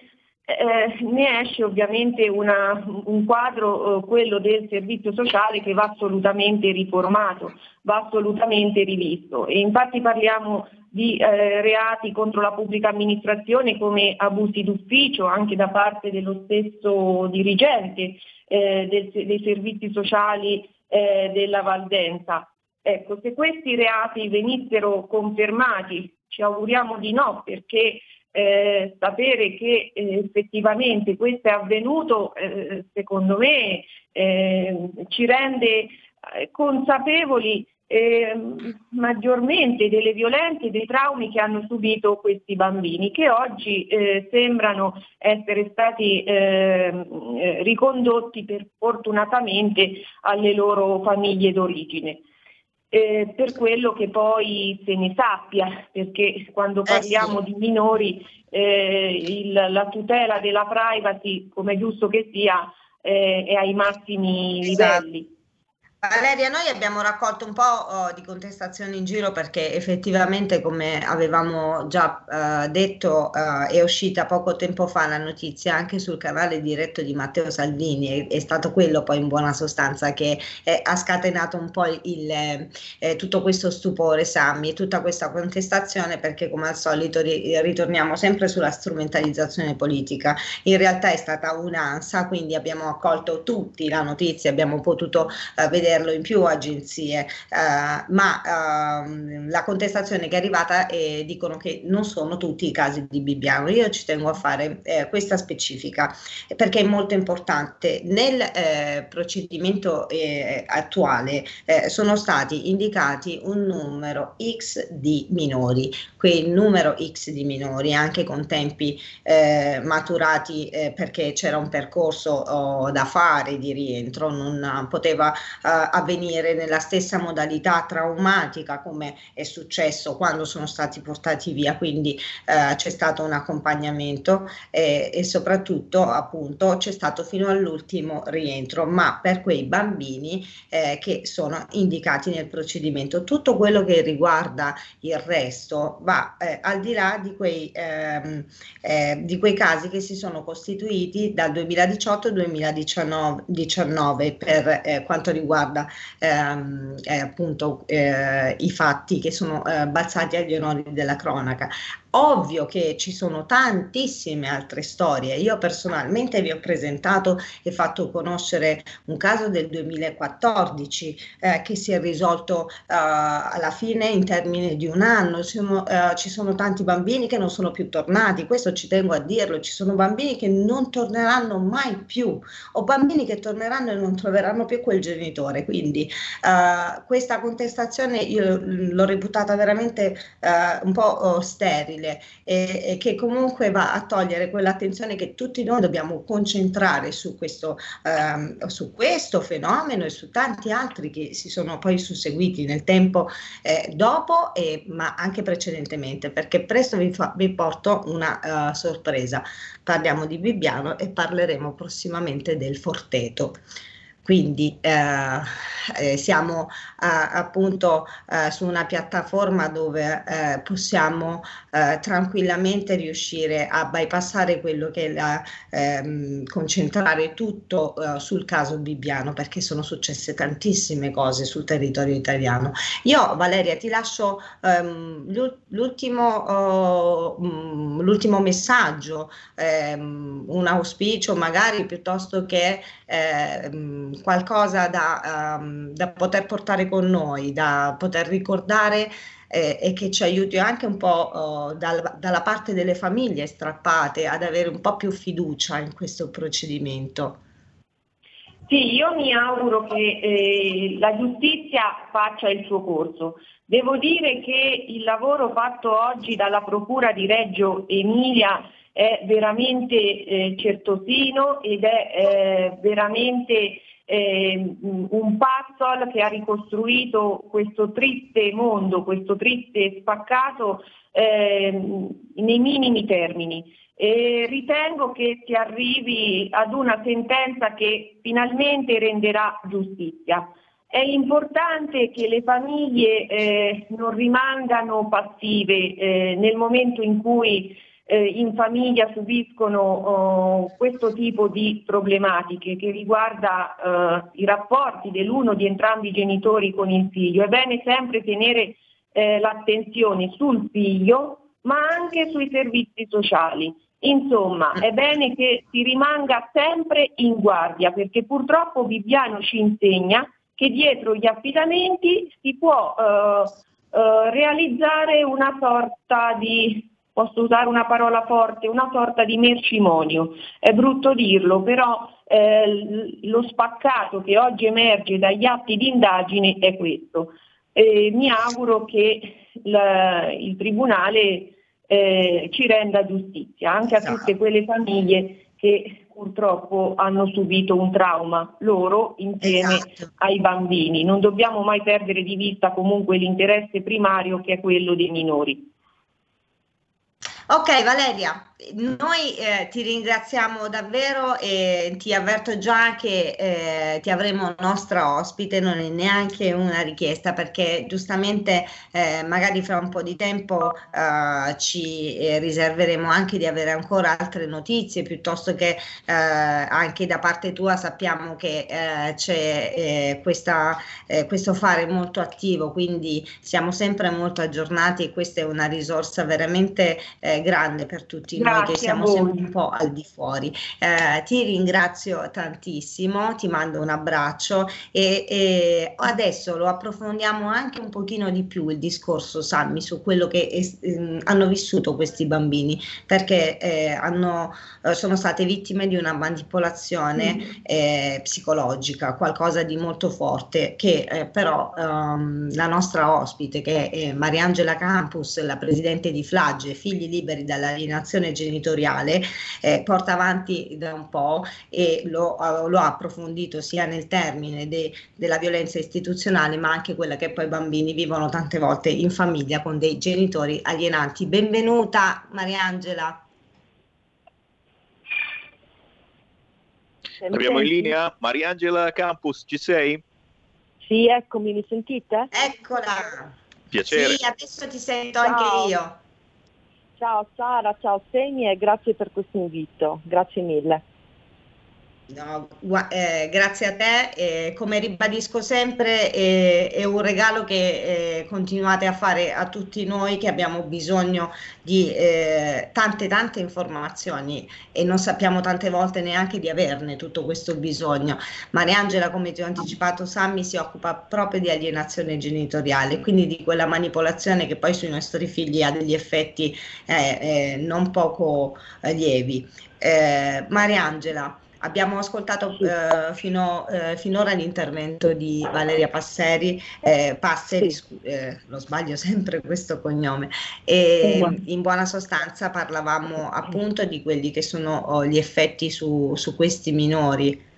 eh, ne esce ovviamente una, un quadro, eh, quello del servizio sociale, che va assolutamente riformato, va assolutamente rivisto. E infatti parliamo di eh, reati contro la pubblica amministrazione come abusi d'ufficio anche da parte dello stesso dirigente eh, del, dei servizi sociali eh, della Valdenza. Ecco, se questi reati venissero confermati, ci auguriamo di no, perché eh, sapere che eh, effettivamente questo è avvenuto, eh, secondo me, eh, ci rende eh, consapevoli ehm, maggiormente delle violenze e dei traumi che hanno subito questi bambini, che oggi eh, sembrano essere stati ehm, ricondotti per, fortunatamente alle loro famiglie d'origine eh, per quello che poi se ne sappia, perché quando parliamo eh sì. di minori eh, il, la tutela della privacy, come è giusto che sia, eh, è ai massimi esatto. livelli. Valeria, noi abbiamo raccolto un po' oh, di contestazioni in giro perché effettivamente, come avevamo già uh, detto, uh, è uscita poco tempo fa la notizia anche sul canale diretto di Matteo Salvini, è, è stato quello poi in buona sostanza che eh, ha scatenato un po' il, eh, tutto questo stupore, Sammy, e tutta questa contestazione perché come al solito ri- ritorniamo sempre sulla strumentalizzazione politica. In realtà è stata un'ansa, quindi abbiamo accolto tutti la notizia, abbiamo potuto uh, vedere vederlo in più agenzie, eh, ma eh, la contestazione che è arrivata eh, dicono che non sono tutti i casi di Bibbiano. Io ci tengo a fare eh, questa specifica perché è molto importante. Nel eh, procedimento eh, attuale sono stati indicati un numero X di minori, quel numero X di minori anche con tempi maturati perché c'era un percorso oh, da fare di rientro, non poteva avvenire nella stessa modalità traumatica come è successo quando sono stati portati via, quindi eh, c'è stato un accompagnamento eh, e soprattutto appunto c'è stato fino all'ultimo rientro, ma per quei bambini eh, che sono indicati nel procedimento. Tutto quello che riguarda il resto va eh, al di là di quei, ehm, eh, di quei casi che si sono costituiti dal 2018 al 2019 per eh, quanto riguarda riguarda ehm, eh, appunto eh, i fatti che sono eh, balzati agli onori della cronaca. Ovvio che ci sono tantissime altre storie. Io personalmente vi ho presentato e fatto conoscere un caso del 2014 eh, che si è risolto eh, alla fine in termini di un anno. Sono, eh, ci sono tanti bambini che non sono più tornati, questo ci tengo a dirlo. Ci sono bambini che non torneranno mai più o bambini che torneranno e non troveranno più quel genitore. Quindi eh, questa contestazione io l'ho reputata veramente eh, un po' oh, sterile possibile e, e, che comunque va a togliere quell'attenzione che tutti noi dobbiamo concentrare su questo, ehm, su questo fenomeno e su tanti altri che si sono poi susseguiti nel tempo eh, dopo, e, ma anche precedentemente, perché presto vi, fa, vi porto una uh, sorpresa. Parliamo di Bibbiano e parleremo prossimamente del Forteto. Quindi eh, eh, siamo eh, appunto su una piattaforma dove eh, possiamo eh, tranquillamente riuscire a bypassare quello che è la, ehm, concentrare tutto sul caso Bibbiano perché sono successe tantissime cose sul territorio italiano. Io Valeria ti lascio ehm, l'ultimo, mm, l'ultimo messaggio, ehm, un auspicio magari piuttosto che ehm, qualcosa da, um, da, poter portare con noi, da poter ricordare eh, e che ci aiuti anche un po' oh, dal, dalla parte delle famiglie strappate ad avere un po' più fiducia in questo procedimento. Sì, io mi auguro che eh, la giustizia faccia il suo corso. Devo dire che il lavoro fatto oggi dalla Procura di Reggio Emilia è veramente eh, certosino ed è eh, veramente eh, un puzzle che ha ricostruito questo triste mondo, questo triste spaccato eh, nei minimi termini. E ritengo che si arrivi ad una sentenza che finalmente renderà giustizia. È importante che le famiglie eh, non rimangano passive eh, nel momento in cui eh, in famiglia subiscono oh, questo tipo di problematiche che riguarda eh, i rapporti dell'uno di entrambi i genitori con il figlio, è bene sempre tenere eh, l'attenzione sul figlio ma anche sui servizi sociali. Insomma, è bene che si rimanga sempre in guardia perché purtroppo Viviano ci insegna che dietro gli affidamenti si può eh, eh, realizzare una sorta di, posso usare una parola forte, una sorta di mercimonio. È brutto dirlo, però eh, lo spaccato che oggi emerge dagli atti di indagine è questo. mi auguro che la, il Tribunale eh, ci renda giustizia anche a tutte quelle famiglie che purtroppo hanno subito un trauma loro insieme esatto. ai bambini. Non dobbiamo mai perdere di vista comunque l'interesse primario che è quello dei minori. Ok Valeria, noi eh, ti ringraziamo davvero e ti avverto già che eh, ti avremo nostra ospite, non è neanche una richiesta perché giustamente eh, magari fra un po' di tempo eh, ci eh, riserveremo anche di avere ancora altre notizie piuttosto che eh, anche da parte tua sappiamo che c'è questa, questo fare molto attivo, quindi siamo sempre molto aggiornati e questa è una risorsa veramente grande per tutti Grazie noi che siamo sempre un po' al di fuori. Eh, ti ringrazio tantissimo, ti mando un abbraccio e, e, adesso lo approfondiamo anche un pochino di più il discorso Sammy su quello che eh, hanno vissuto questi bambini perché eh, hanno, eh, sono state vittime di una manipolazione mm. psicologica, qualcosa di molto forte che eh, però ehm, la nostra ospite che è Mariangela Campus, la presidente di Flagge, Figli Liberi dall'alienazione genitoriale, eh, porta avanti da un po' e lo, lo ha approfondito sia nel termine de, della violenza istituzionale ma anche quella che poi i bambini vivono tante volte in famiglia con dei genitori alienanti. Benvenuta Mariangela. Abbiamo in linea Mariangela Campus, ci sei? Sì, eccomi, mi sentite? Eccola. Piacere. Sì, adesso ti sento Ciao. anche io. Ciao Sara, ciao Semi e grazie per questo invito, grazie mille. No, eh, grazie a te, eh, come ribadisco sempre eh, è un regalo che eh, continuate a fare a tutti noi che abbiamo bisogno di eh, tante tante informazioni e non sappiamo tante volte neanche di averne tutto questo bisogno. Mariangela, come ti ho anticipato, Sammy si occupa proprio di alienazione genitoriale, quindi di quella manipolazione che poi sui nostri figli ha degli effetti eh, non poco lievi. Mariangela, Abbiamo ascoltato eh, fino, eh, finora l'intervento di Valeria Passeri, eh, Passeri, sì. Eh, lo sbaglio sempre questo cognome, e in buona sostanza parlavamo appunto di quelli che sono oh, gli effetti su, su questi minori.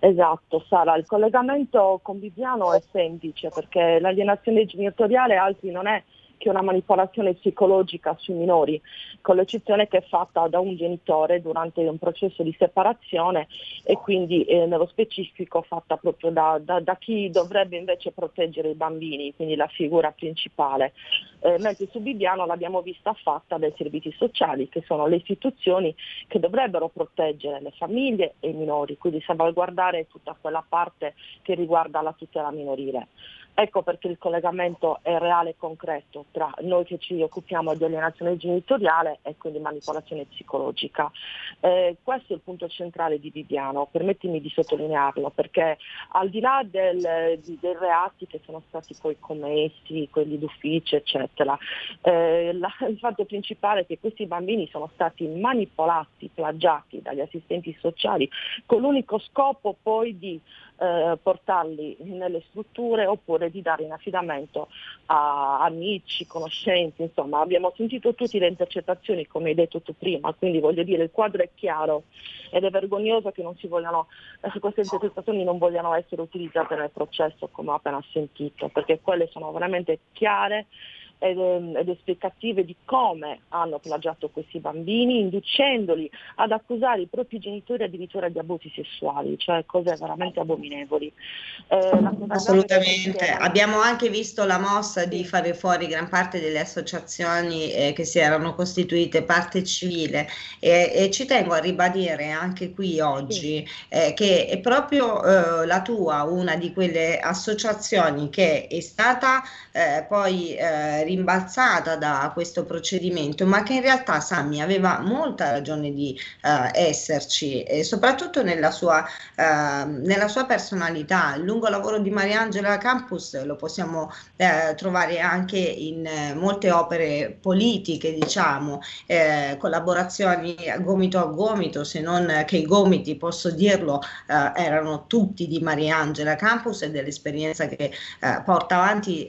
Esatto, Sara, il collegamento con Viviano è semplice perché l'alienazione genitoriale altri non è che una manipolazione psicologica sui minori, con l'eccezione che è fatta da un genitore durante un processo di separazione e quindi eh, nello specifico fatta proprio da, da, da, chi dovrebbe invece proteggere i bambini, quindi la figura principale. Eh, mentre su Bibiano l'abbiamo vista fatta dai servizi sociali, che sono le istituzioni che dovrebbero proteggere le famiglie e i minori, quindi salvaguardare tutta quella parte che riguarda la tutela minorile. Ecco perché il collegamento è reale e concreto tra noi che ci occupiamo di alienazione genitoriale e quindi manipolazione psicologica. Eh, questo è il punto centrale di Viviano, permettimi di sottolinearlo, perché al di là del, di, dei reati che sono stati poi commessi, quelli d'ufficio, eccetera, eh, la, il fatto principale è che questi bambini sono stati manipolati, plagiati dagli assistenti sociali con l'unico scopo poi di eh, portarli nelle strutture oppure di dare in affidamento a amici, conoscenti, insomma abbiamo sentito tutte le intercettazioni come hai detto tu prima, quindi voglio dire il quadro è chiaro ed è vergognoso che non si vogliano, eh, queste intercettazioni non vogliano essere utilizzate nel processo come ho appena sentito, perché quelle sono veramente chiare ed, ehm, ed esplicative di come hanno plagiato questi bambini, inducendoli ad accusare i propri genitori addirittura di abusi sessuali, cioè cose veramente abominevoli. Eh, Assolutamente, abbiamo anche visto la mossa di fare fuori gran parte delle associazioni eh, che si erano costituite parte civile. E, e, ci tengo a ribadire anche qui oggi eh, che è proprio eh, la tua una di quelle associazioni che è stata eh, poi eh, rimbalzata da questo procedimento, ma che in realtà Sammy aveva molta ragione di eh, esserci, e soprattutto nella sua, eh, nella sua personalità. Il lungo lavoro di Mariangela Campus lo possiamo eh, trovare anche in eh, molte opere politiche, diciamo, collaborazioni a gomito a gomito, se non che i gomiti, posso dirlo, erano tutti di Mariangela Campus e dell'esperienza che porta avanti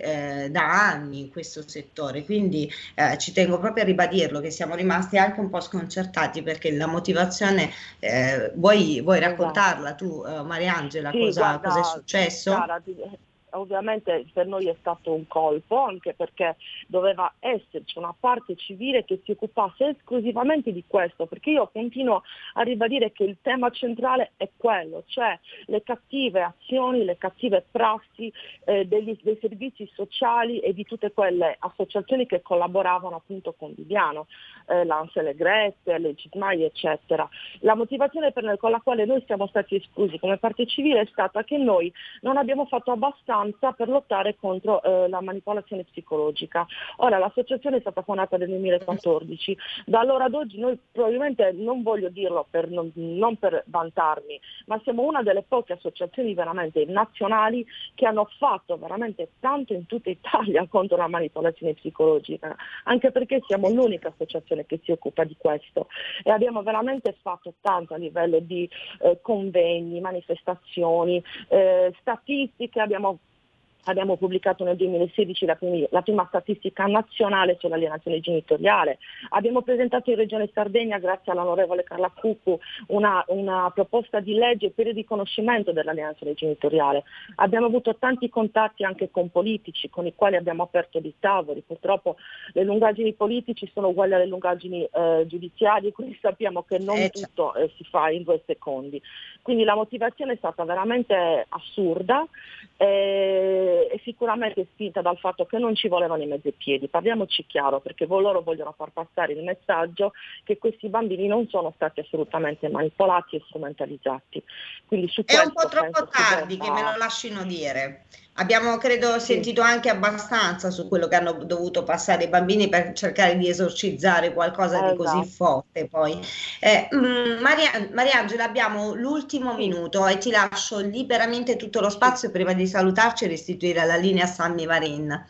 da anni in questo settore. Quindi eh, ci tengo proprio a ribadirlo che siamo rimasti anche un po' sconcertati perché la motivazione, eh, vuoi, vuoi, esatto. raccontarla tu eh, Mariangela sì, cosa, guarda, cosa, è successo? Cara, ovviamente per noi è stato un colpo, anche perché doveva esserci una parte civile che si occupasse esclusivamente di questo, perché io continuo a ribadire che il tema centrale è quello, cioè le cattive azioni, le cattive prassi eh, degli, dei servizi sociali e di tutte quelle associazioni che collaboravano appunto con Viviano, eh, l'Ansel Grette, le Gitmai, eccetera. La motivazione per, con la quale noi siamo stati esclusi come parte civile è stata che noi non abbiamo fatto abbastanza alleanza per lottare contro eh, la manipolazione psicologica. Ora l'associazione è stata fondata nel 2014, da allora ad oggi noi probabilmente, non voglio dirlo per, non, non per vantarmi, ma siamo una delle poche associazioni veramente nazionali che hanno fatto veramente tanto in tutta Italia contro la manipolazione psicologica, anche perché siamo l'unica associazione che si occupa di questo e abbiamo veramente fatto tanto a livello di eh, convegni, manifestazioni, eh, statistiche, abbiamo Abbiamo pubblicato nel 2016 la, prima, la prima statistica nazionale sull'alienazione genitoriale. Abbiamo presentato in Regione Sardegna, grazie all'onorevole Carla Cuccu, una, una proposta di legge per il riconoscimento dell'alienazione genitoriale. Abbiamo avuto tanti contatti anche con politici con i quali abbiamo aperto dei tavoli. Purtroppo le lungaggini politici sono uguali alle lungaggini eh, giudiziarie, quindi sappiamo che non eh, tutto eh, si fa in due secondi. Quindi la motivazione è stata veramente assurda. Eh, è sicuramente spinta dal fatto che non ci volevano i mezzi e piedi. Parliamoci chiaro, perché loro vogliono far passare il messaggio che questi bambini non sono stati assolutamente manipolati e strumentalizzati. Quindi su è un po' troppo tardi che me lo lasciano dire. Abbiamo, credo, sentito anche abbastanza su quello che hanno dovuto passare i bambini per cercare di esorcizzare qualcosa esatto. di così esatto. forte. Poi, eh, mm, Maria, Mariangela, abbiamo l'ultimo minuto e ti lascio liberamente tutto lo spazio prima di salutarci e restituire la linea a Sammy Varin.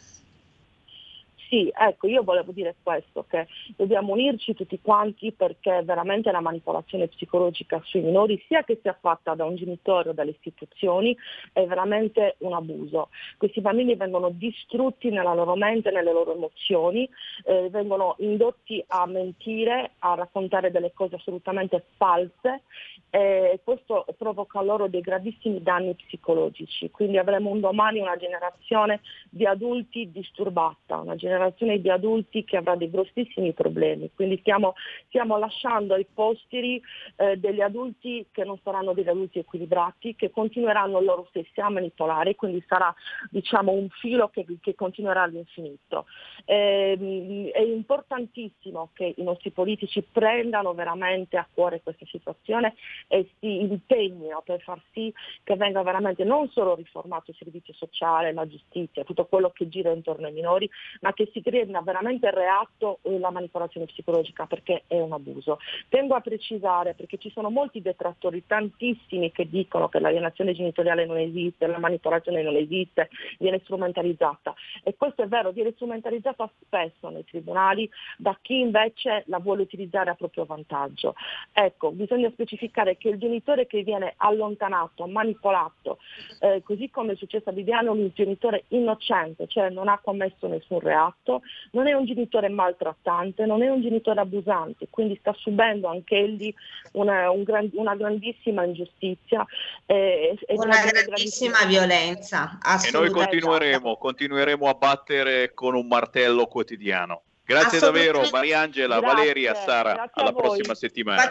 Sì, ecco, io volevo dire questo, che dobbiamo unirci tutti quanti perché veramente la manipolazione psicologica sui minori, sia che sia fatta da un genitore o dalle istituzioni, è veramente un abuso. Questi bambini vengono distrutti nella loro mente, nelle loro emozioni, eh, vengono indotti a mentire, a raccontare delle cose assolutamente false e questo provoca loro dei gravissimi danni psicologici. Quindi avremo un domani una generazione di adulti disturbata, una generazione di adulti che avrà dei grossissimi problemi. Quindi stiamo, stiamo lasciando ai posteri eh, degli adulti che non saranno degli adulti equilibrati, che continueranno loro stessi a manipolare, quindi sarà diciamo, un filo che, che continuerà all'infinito. Eh, è importantissimo che i nostri politici prendano veramente a cuore questa situazione e si impegnino per far sì che venga veramente non solo riformato il servizio sociale, la giustizia, tutto quello che gira intorno ai minori, ma che si creda veramente reatto la manipolazione psicologica perché è un abuso. Tengo a precisare perché ci sono molti detrattori, tantissimi che dicono che l'alienazione genitoriale non esiste, la manipolazione non esiste, viene strumentalizzata e questo è vero, viene strumentalizzata spesso nei tribunali da chi invece la vuole utilizzare a proprio vantaggio. Ecco, bisogna specificare che il genitore che viene allontanato, manipolato, eh, così come è successo a Viviano, un genitore innocente, cioè non ha commesso nessun reato, fatto, non è un genitore maltrattante, non è un genitore abusante, quindi sta subendo anche egli una, un gran, una grandissima ingiustizia. Eh, una grandissima violenza. E noi continueremo, continueremo a battere con un martello quotidiano. Grazie davvero Mariangela, grazie, Valeria, Sara, alla prossima settimana.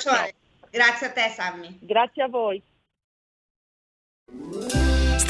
Grazie a te Sammy. Grazie a voi.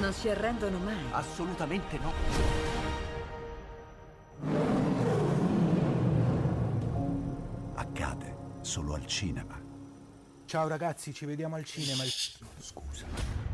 Non si arrendono mai. Assolutamente no. Accade solo al cinema. Ciao ragazzi, ci vediamo al cinema. Scusa.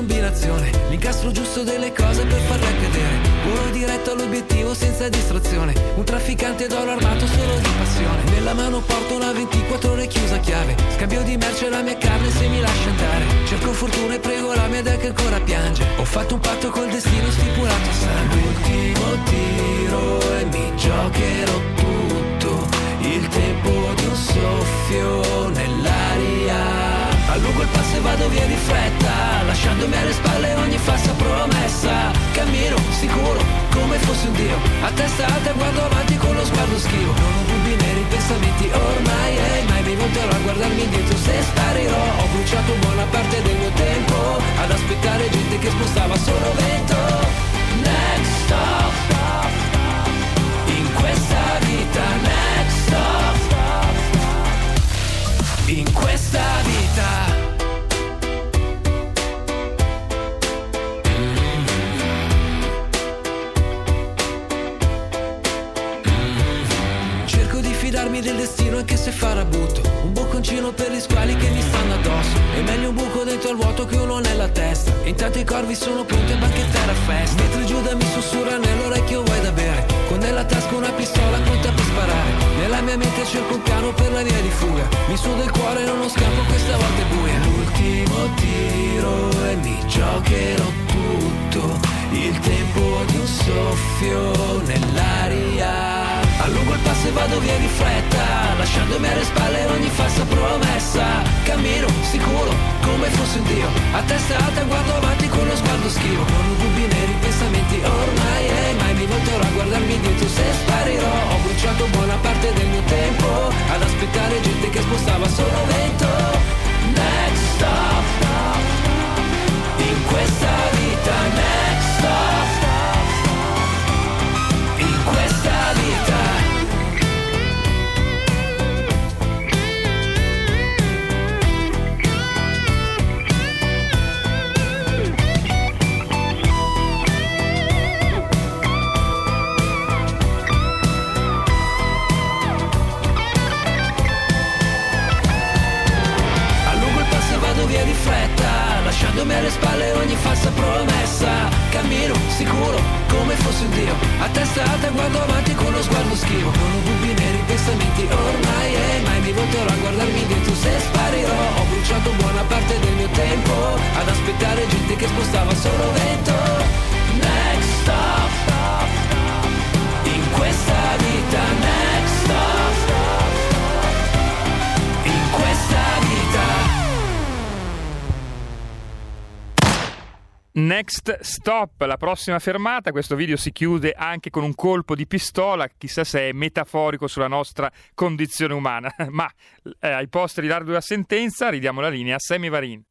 Combinazione L'incastro giusto delle cose per farle accadere Volo diretto all'obiettivo senza distrazione Un trafficante d'oro armato solo di passione. Nella mano porto una 24 ore chiusa chiave Scambio di merce la mia carne se mi lascia andare. Cerco fortuna e prego la mia che ancora piange. Ho fatto un patto col destino stipulato a sangue. L'ultimo tiro e mi giocherò tutto. Il tempo di un soffio nell'aria Allungo il passo e vado via di fretta Lasciandomi alle spalle ogni falsa promessa. Cammino sicuro come fossi un dio A testa alta guardo avanti con lo sguardo schivo. Non ho dubbi nei pensamenti ormai E mai mi volterò a guardarmi indietro se sparirò. Ho bruciato buona parte del mio tempo Ad aspettare gente che spostava solo vento. Next stop In questa vita next stop in questa vita. Di fidarmi del destino anche se farà butto Un bocconcino per gli squali che mi stanno addosso. È meglio un buco dentro al vuoto che uno nella testa. E intanto i corvi sono pronti a banchettare a festa. Mentre Giuda mi sussurra nell'orecchio vuoi da bere nella tasca una pistola pronta per sparare. Nella mia mente cerco un piano per la via di fuga. Mi suda il cuore non ho scampo questa volta è buia. L'ultimo tiro e mi giocherò tutto. Il tempo di un soffio nell'aria. Allungo il passo e vado via di fretta. Lasciandomi alle spalle ogni falsa promessa. Cammino sicuro come fossi un dio. A testa alta guardo avanti con lo sguardo schivo. Non dubbi nei ripensamenti ormai E mai mi volterò a guardarmi dietro se sparirò. Ho bruciato buona parte del mio tempo Ad aspettare gente che spostava solo vento. Next stop In questa vita next stop Next stop, la prossima fermata. Questo video si chiude anche con un colpo di pistola, chissà se è metaforico sulla nostra condizione umana. Ma eh, ai posti di dare due sentenza, ridiamo la linea a Semi Varin.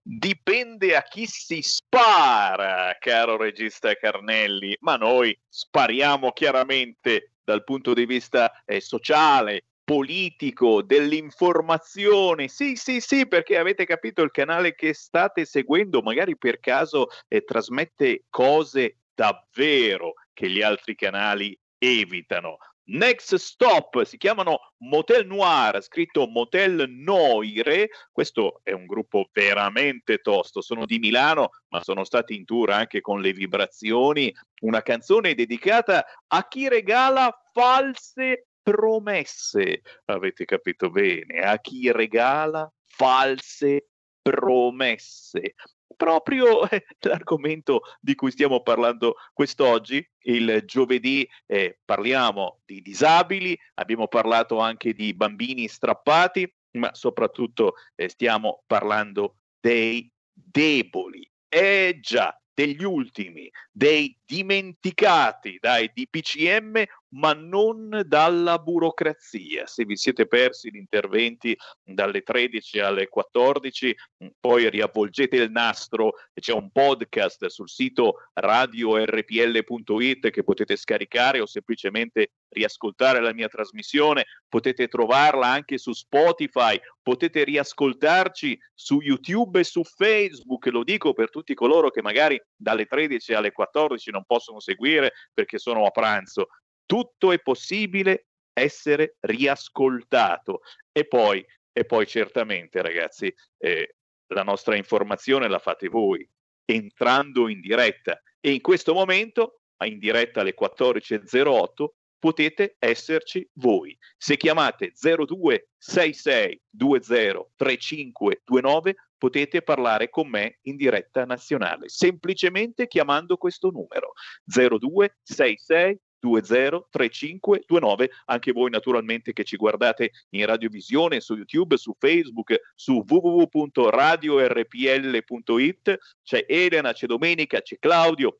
Dipende a chi si spara, caro regista Carnelli, ma noi spariamo chiaramente dal punto di vista eh, sociale, politico, dell'informazione. Sì, sì, sì, perché avete capito il canale che state seguendo, magari per caso eh, trasmette cose davvero che gli altri canali evitano. Next Stop si chiamano Motel Noir, scritto Motel Noire. Questo è un gruppo veramente tosto. Sono di Milano, ma sono stati in tour anche con le vibrazioni. Una canzone dedicata a chi regala false promesse. Avete capito bene? A chi regala false promesse proprio eh, l'argomento di cui stiamo parlando quest'oggi. Il giovedì eh, parliamo di disabili, abbiamo parlato anche di bambini strappati, ma soprattutto eh, stiamo parlando dei deboli. Eh già, degli ultimi, dei dimenticati dai DPCM, ma non dalla burocrazia. Se vi siete persi gli interventi dalle 13 alle 14, poi riavvolgete il nastro c'è un podcast sul sito radiorpl.it che potete scaricare o semplicemente riascoltare la mia trasmissione, potete trovarla anche su Spotify, potete riascoltarci su YouTube e su Facebook, lo dico per tutti coloro che magari dalle 13 alle 14 non possono seguire perché sono a pranzo. Tutto è possibile essere riascoltato e poi, e poi certamente ragazzi eh, la nostra informazione la fate voi entrando in diretta e in questo momento in diretta alle 14.08 potete esserci voi. Se chiamate 0266203529 potete parlare con me in diretta nazionale, semplicemente chiamando questo numero 0266 203529 anche voi naturalmente che ci guardate in radiovisione su YouTube su Facebook su www.radiorpl.it c'è Elena c'è Domenica c'è Claudio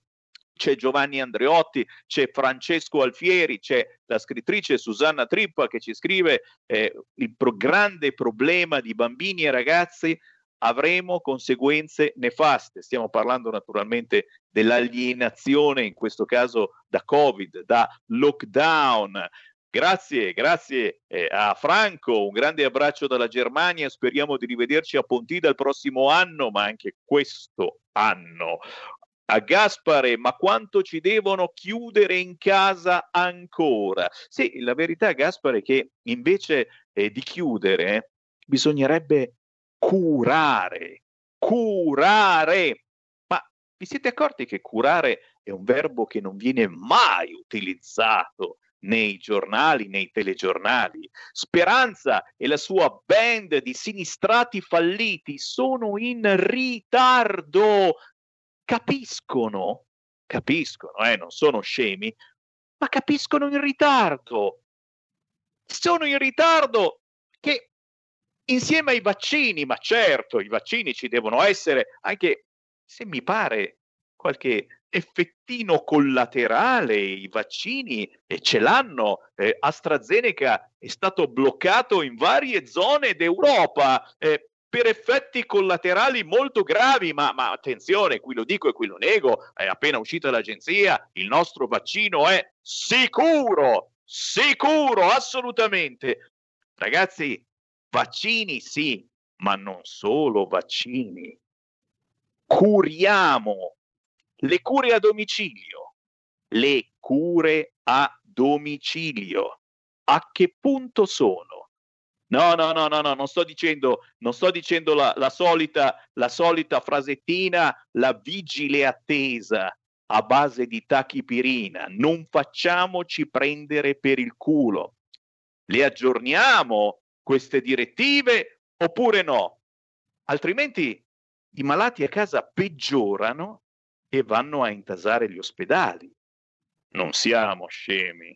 c'è Giovanni Andreotti, c'è Francesco Alfieri, c'è la scrittrice Susanna Trippa che ci scrive eh, il pro- grande problema di bambini e ragazzi avremo conseguenze nefaste. Stiamo parlando naturalmente dell'alienazione, in questo caso da Covid, da lockdown. Grazie, grazie eh, a Franco, un grande abbraccio dalla Germania, speriamo di rivederci a Pontida il prossimo anno, ma anche questo anno. A Gaspare, ma quanto ci devono chiudere in casa ancora? Sì, la verità, Gaspare, è che invece eh, di chiudere eh, bisognerebbe curare, curare. Ma vi siete accorti che curare è un verbo che non viene mai utilizzato nei giornali, nei telegiornali. Speranza e la sua band di sinistrati falliti sono in ritardo capiscono, capiscono, eh, non sono scemi, ma capiscono in ritardo. Sono in ritardo che insieme ai vaccini, ma certo, i vaccini ci devono essere anche se mi pare qualche effettino collaterale, i vaccini e ce l'hanno. Eh, AstraZeneca è stato bloccato in varie zone d'Europa. Eh, per effetti collaterali molto gravi, ma, ma, attenzione, qui lo dico e qui lo nego, è appena uscita l'agenzia, il nostro vaccino è sicuro, sicuro, assolutamente. Ragazzi, vaccini sì, ma non solo vaccini. Curiamo le cure a domicilio, le cure a domicilio. A che punto sono? No, no, no, no, no, non sto dicendo, non sto dicendo la, la, solita, la solita frasettina, la vigile attesa. a base di tachipirina, non facciamoci prendere per il culo. Le aggiorniamo queste direttive oppure no? Altrimenti i malati a casa peggiorano e vanno a intasare gli ospedali. Non siamo scemi,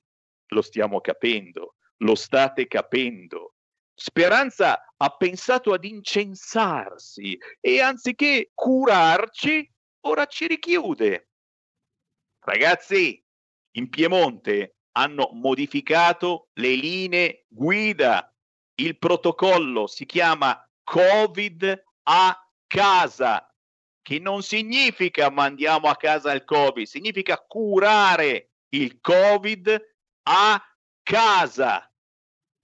lo stiamo capendo, lo state capendo. Speranza ha pensato ad incensarsi e anziché curarci, ora ci richiude. Ragazzi, in Piemonte hanno modificato le linee guida. Il protocollo si chiama Covid a casa, che non significa mandiamo a casa il Covid, significa curare il Covid a casa.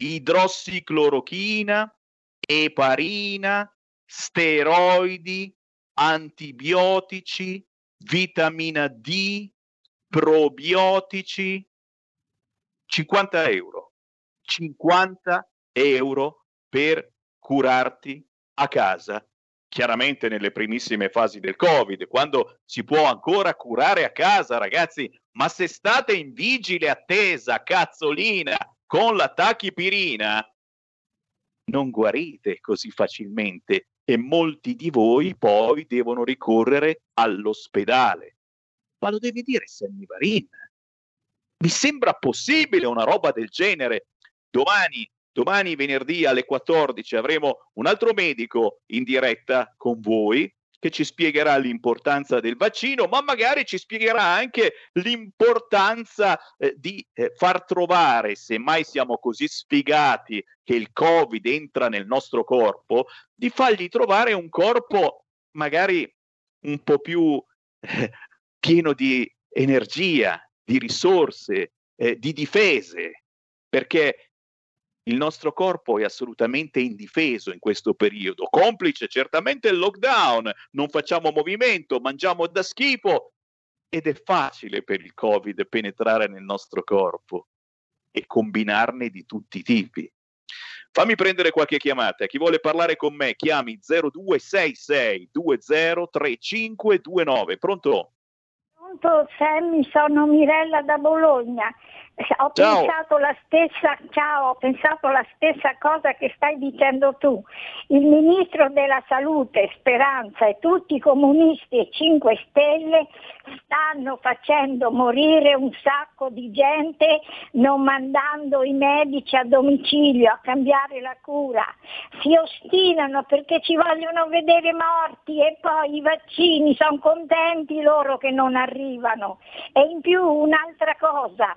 Idrossiclorochina, eparina, steroidi, antibiotici, vitamina D, probiotici, 50 euro. 50 euro per curarti a casa chiaramente nelle primissime fasi del Covid, quando si può ancora curare a casa, ragazzi, ma se state in vigile attesa, cazzolina, con la tachipirina, non guarite così facilmente e molti di voi poi devono ricorrere all'ospedale. Ma lo devi dire Sammy Varin. Mi sembra possibile una roba del genere. Domani Domani, venerdì alle 14, avremo un altro medico in diretta con voi che ci spiegherà l'importanza del vaccino, ma magari ci spiegherà anche l'importanza eh, di eh, far trovare, se mai siamo così sfigati che il Covid entra nel nostro corpo, di fargli trovare un corpo magari un po' più eh, pieno di energia, di risorse, eh, di difese, perché il nostro corpo è assolutamente indifeso in questo periodo, complice certamente il lockdown, non facciamo movimento, mangiamo da schifo ed è facile per il Covid penetrare nel nostro corpo e combinarne di tutti i tipi. Fammi prendere qualche chiamata. Chi vuole parlare con me, chiami 0266 203529. Pronto? Pronto, Sammy, sono Mirella da Bologna. Ho pensato la stessa, ciao, ho pensato la stessa cosa che stai dicendo tu. Il ministro della salute, Speranza e tutti i comunisti e 5 Stelle stanno facendo morire un sacco di gente non mandando i medici a domicilio a cambiare la cura. Si ostinano perché ci vogliono vedere morti e poi i vaccini sono contenti loro che non arrivano. E in più un'altra cosa,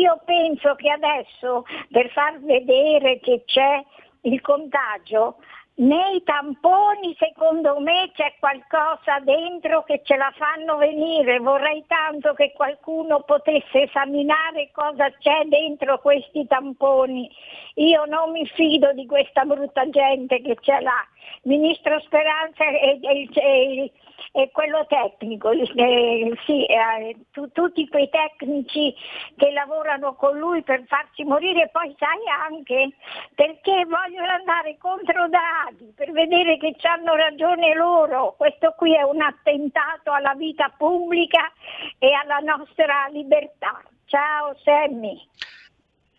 io penso che adesso per far vedere che c'è il contagio nei tamponi secondo me c'è qualcosa dentro che ce la fanno venire, vorrei tanto che qualcuno potesse esaminare cosa c'è dentro questi tamponi. Io non mi fido di questa brutta gente che c'è là. Ministro Speranza e, e, e, quello tecnico, eh, sì, eh, tu, tutti quei tecnici che lavorano con lui per farci morire, poi sai anche perché vogliono andare contro Draghi per vedere che hanno ragione loro. Questo qui è un attentato alla vita pubblica e alla nostra libertà. Ciao Sammy.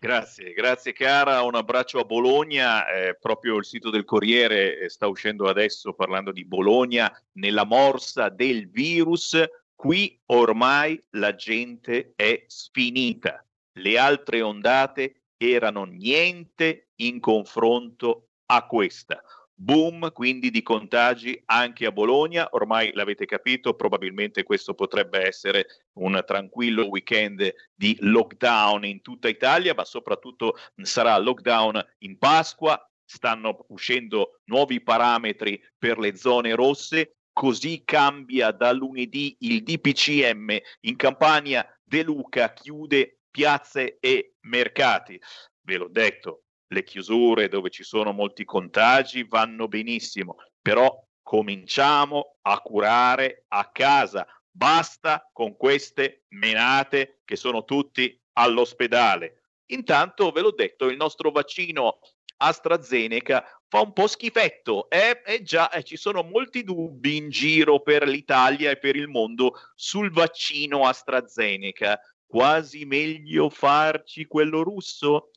Grazie, grazie cara, un abbraccio a Bologna, eh, proprio il sito del Corriere eh, sta uscendo adesso parlando di Bologna nella morsa del virus, qui ormai la gente è sfinita, le altre ondate erano niente in confronto a questa boom quindi di contagi anche a Bologna, ormai l'avete capito, probabilmente questo potrebbe essere un tranquillo weekend di lockdown in tutta Italia, ma soprattutto sarà lockdown in Pasqua, stanno uscendo nuovi parametri per le zone rosse, così cambia da lunedì il DPCM in Campania De Luca chiude piazze e mercati. Ve l'ho detto, le chiusure dove ci sono molti contagi vanno benissimo, però cominciamo a curare a casa. Basta con queste menate che sono tutti all'ospedale. Intanto ve l'ho detto, il nostro vaccino AstraZeneca fa un po' schifetto. Eh, eh già, eh, ci sono molti dubbi in giro per l'Italia e per il mondo sul vaccino AstraZeneca. Quasi meglio farci quello russo?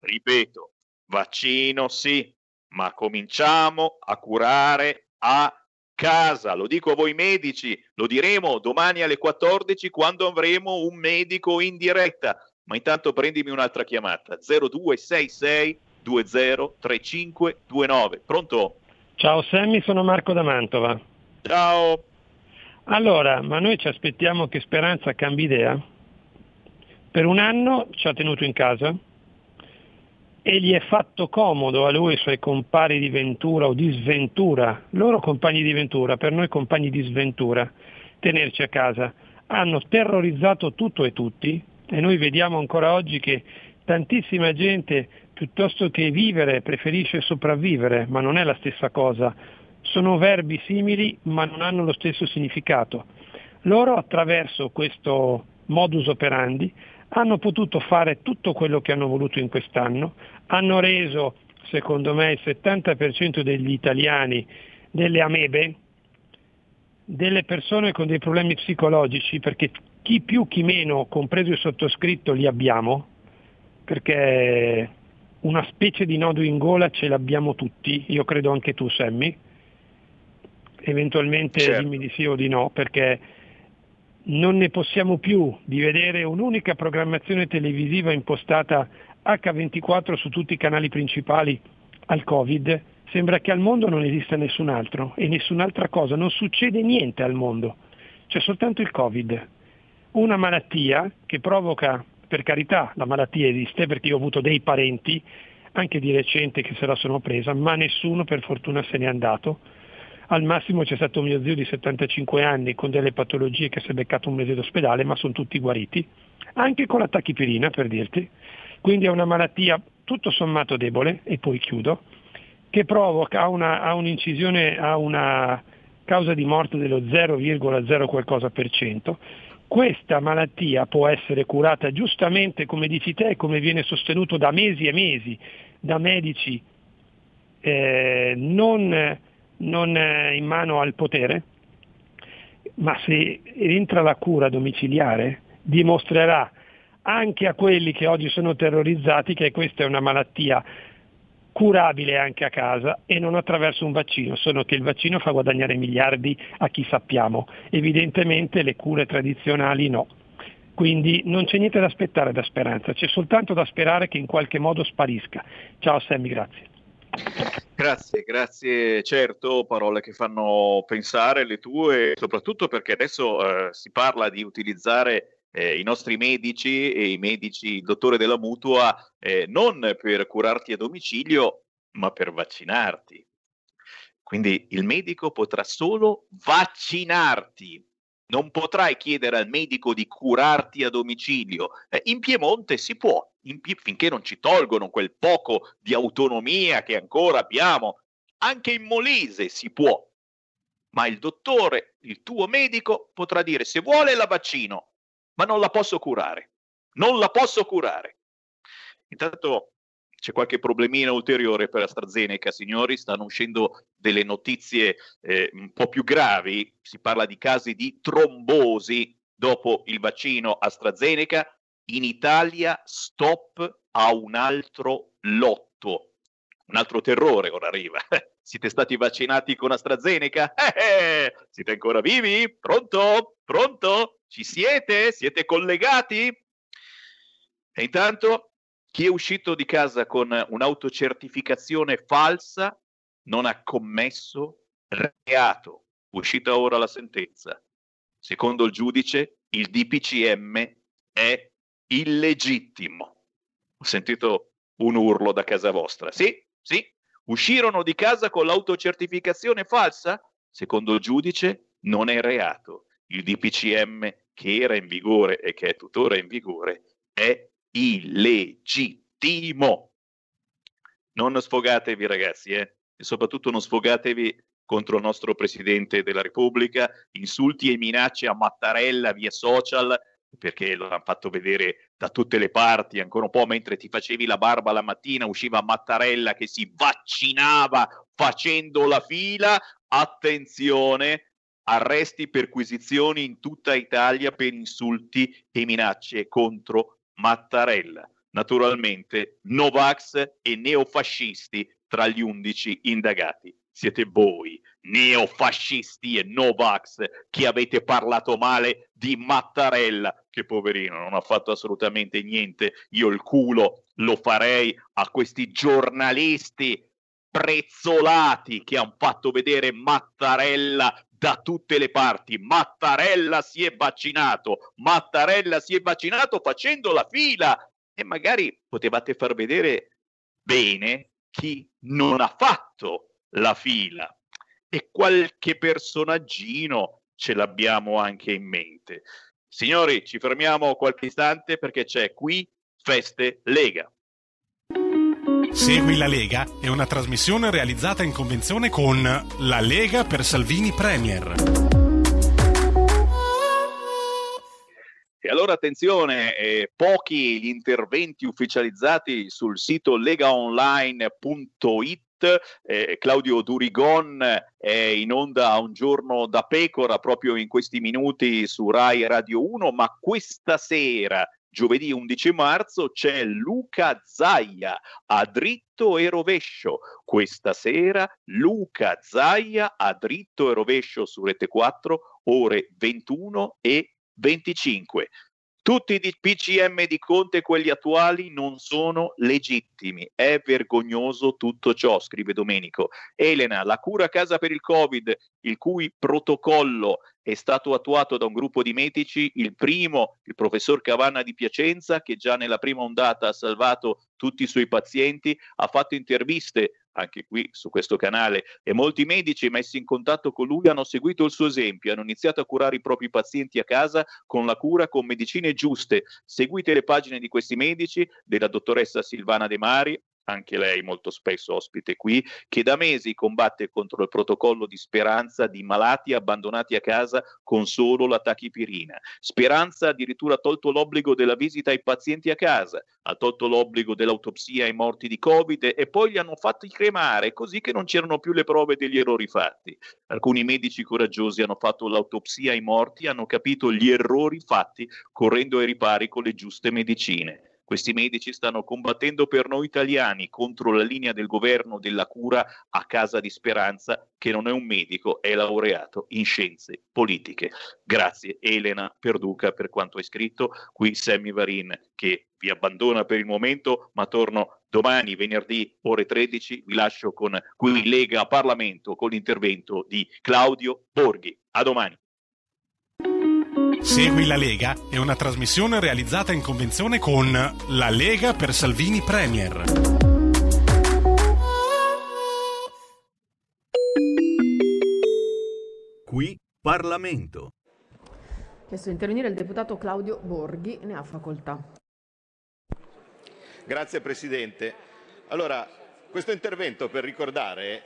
Ripeto, vaccino sì, ma cominciamo a curare a casa. Lo dico a voi medici, lo diremo domani alle 14 quando avremo un medico in diretta. Ma intanto prendimi un'altra chiamata 0266 203529. Pronto? Ciao Sammy, sono Marco da Mantova. Ciao. Allora, ma noi ci aspettiamo che Speranza cambi idea? Per un anno ci ha tenuto in casa e gli è fatto comodo a lui e ai suoi compari di ventura o di sventura, loro compagni di ventura, per noi compagni di sventura, tenerci a casa. Hanno terrorizzato tutto e tutti e noi vediamo ancora oggi che tantissima gente piuttosto che vivere preferisce sopravvivere, ma non è la stessa cosa. Sono verbi simili ma non hanno lo stesso significato. Loro attraverso questo modus operandi hanno potuto fare tutto quello che hanno voluto in quest'anno, hanno reso, secondo me, il 70% degli italiani delle amebe, delle persone con dei problemi psicologici, perché chi più chi meno, compreso il sottoscritto, li abbiamo, perché una specie di nodo in gola ce l'abbiamo tutti, io credo anche tu Sammy, eventualmente certo. dimmi di sì o di no, perché non ne possiamo più di vedere un'unica programmazione televisiva impostata H24 su tutti i canali principali al Covid, sembra che al mondo non esista nessun altro e nessun'altra cosa, non succede niente al mondo, c'è soltanto il Covid, una malattia che provoca per carità la malattia esiste perché io ho avuto dei parenti, anche di recente, che se la sono presa, ma nessuno per fortuna se n'è andato. Al massimo c'è stato mio zio di 75 anni con delle patologie che si è beccato un mese d'ospedale, ma sono tutti guariti, anche con la tachipirina per dirti. Quindi è una malattia tutto sommato debole, e poi chiudo, che provoca una, ha un'incisione, ha una causa di morte dello 0,0 qualcosa per cento questa malattia può essere curata giustamente, come dici te, come viene sostenuto da mesi e mesi da medici eh, non, non eh, in mano al potere, ma se entra la cura domiciliare dimostrerà anche a quelli che oggi sono terrorizzati che questa è una malattia curabile anche a casa e non attraverso un vaccino, solo che il vaccino fa guadagnare miliardi a chi sappiamo, evidentemente le cure tradizionali no. Quindi non c'è niente da aspettare da speranza, c'è soltanto da sperare che in qualche modo sparisca. Ciao Sammy, grazie. Grazie, grazie, certo, parole che fanno pensare le tue, soprattutto perché adesso eh, si parla di utilizzare eh, i nostri medici e i medici, il dottore della mutua, eh, non per curarti a domicilio, ma per vaccinarti. Quindi il medico potrà solo vaccinarti. Non potrai chiedere al medico di curarti a domicilio. Eh, in Piemonte si può, in, finché non ci tolgono quel poco di autonomia che ancora abbiamo. Anche in Molise si può. Ma il dottore, il tuo medico, potrà dire se vuole la vaccino, ma non la posso curare. Non la posso curare. Intanto c'è qualche problemino ulteriore per AstraZeneca, signori, stanno uscendo delle notizie eh, un po' più gravi, si parla di casi di trombosi dopo il vaccino AstraZeneca, in Italia stop a un altro lotto, un altro terrore ora arriva. Siete stati vaccinati con AstraZeneca? Eh, eh, siete ancora vivi? Pronto? Pronto? Ci siete? Siete collegati? E intanto chi è uscito di casa con un'autocertificazione falsa non ha commesso reato. Uscita ora la sentenza. Secondo il giudice, il DPCM è illegittimo. Ho sentito un urlo da casa vostra. Sì, sì. Uscirono di casa con l'autocertificazione falsa? Secondo il giudice non è reato il DPCM che era in vigore e che è tuttora in vigore è illegittimo. Non sfogatevi ragazzi, eh? e soprattutto non sfogatevi contro il nostro Presidente della Repubblica, insulti e minacce a Mattarella via social perché lo hanno fatto vedere da tutte le parti, ancora un po' mentre ti facevi la barba la mattina usciva Mattarella che si vaccinava facendo la fila, attenzione, arresti, perquisizioni in tutta Italia per insulti e minacce contro Mattarella. Naturalmente Novax e neofascisti tra gli undici indagati. Siete voi, neofascisti e Novax, che avete parlato male di Mattarella, che poverino non ha fatto assolutamente niente. Io il culo lo farei a questi giornalisti prezzolati che hanno fatto vedere Mattarella da tutte le parti. Mattarella si è vaccinato, Mattarella si è vaccinato facendo la fila e magari potevate far vedere bene chi non ha fatto la fila e qualche personaggino ce l'abbiamo anche in mente. Signori, ci fermiamo qualche istante perché c'è qui Feste Lega. Segui la Lega è una trasmissione realizzata in convenzione con La Lega per Salvini Premier. E allora attenzione, eh, pochi gli interventi ufficializzati sul sito legaonline.it eh, Claudio Durigon è in onda a un giorno da pecora proprio in questi minuti su Rai Radio 1, ma questa sera Giovedì 11 marzo c'è Luca Zaia a dritto e rovescio. Questa sera Luca Zaia a dritto e rovescio su Rete 4 ore 21 e 25. Tutti i PCM di Conte, quelli attuali, non sono legittimi. È vergognoso tutto ciò, scrive Domenico. Elena, la cura a casa per il Covid, il cui protocollo è stato attuato da un gruppo di medici, il primo, il professor Cavanna di Piacenza, che già nella prima ondata ha salvato tutti i suoi pazienti, ha fatto interviste anche qui su questo canale e molti medici messi in contatto con lui hanno seguito il suo esempio, hanno iniziato a curare i propri pazienti a casa con la cura con medicine giuste. Seguite le pagine di questi medici, della dottoressa Silvana De Mari, anche lei molto spesso ospite qui, che da mesi combatte contro il protocollo di speranza di malati abbandonati a casa con solo la tachipirina. Speranza addirittura ha tolto l'obbligo della visita ai pazienti a casa, ha tolto l'obbligo dell'autopsia ai morti di Covid e poi li hanno fatti cremare così che non c'erano più le prove degli errori fatti. Alcuni medici coraggiosi hanno fatto l'autopsia ai morti, hanno capito gli errori fatti correndo ai ripari con le giuste medicine. Questi medici stanno combattendo per noi italiani contro la linea del governo della cura a casa di Speranza, che non è un medico, è laureato in scienze politiche. Grazie Elena Perduca per quanto hai scritto. Qui Sammy Varin che vi abbandona per il momento, ma torno domani, venerdì, ore 13. Vi lascio con qui Lega Parlamento con l'intervento di Claudio Borghi. A domani. Segui la Lega è una trasmissione realizzata in convenzione con La Lega per Salvini Premier. Qui Parlamento. Chiesto di intervenire il deputato Claudio Borghi, ne ha facoltà. Grazie Presidente. Allora, questo intervento per ricordare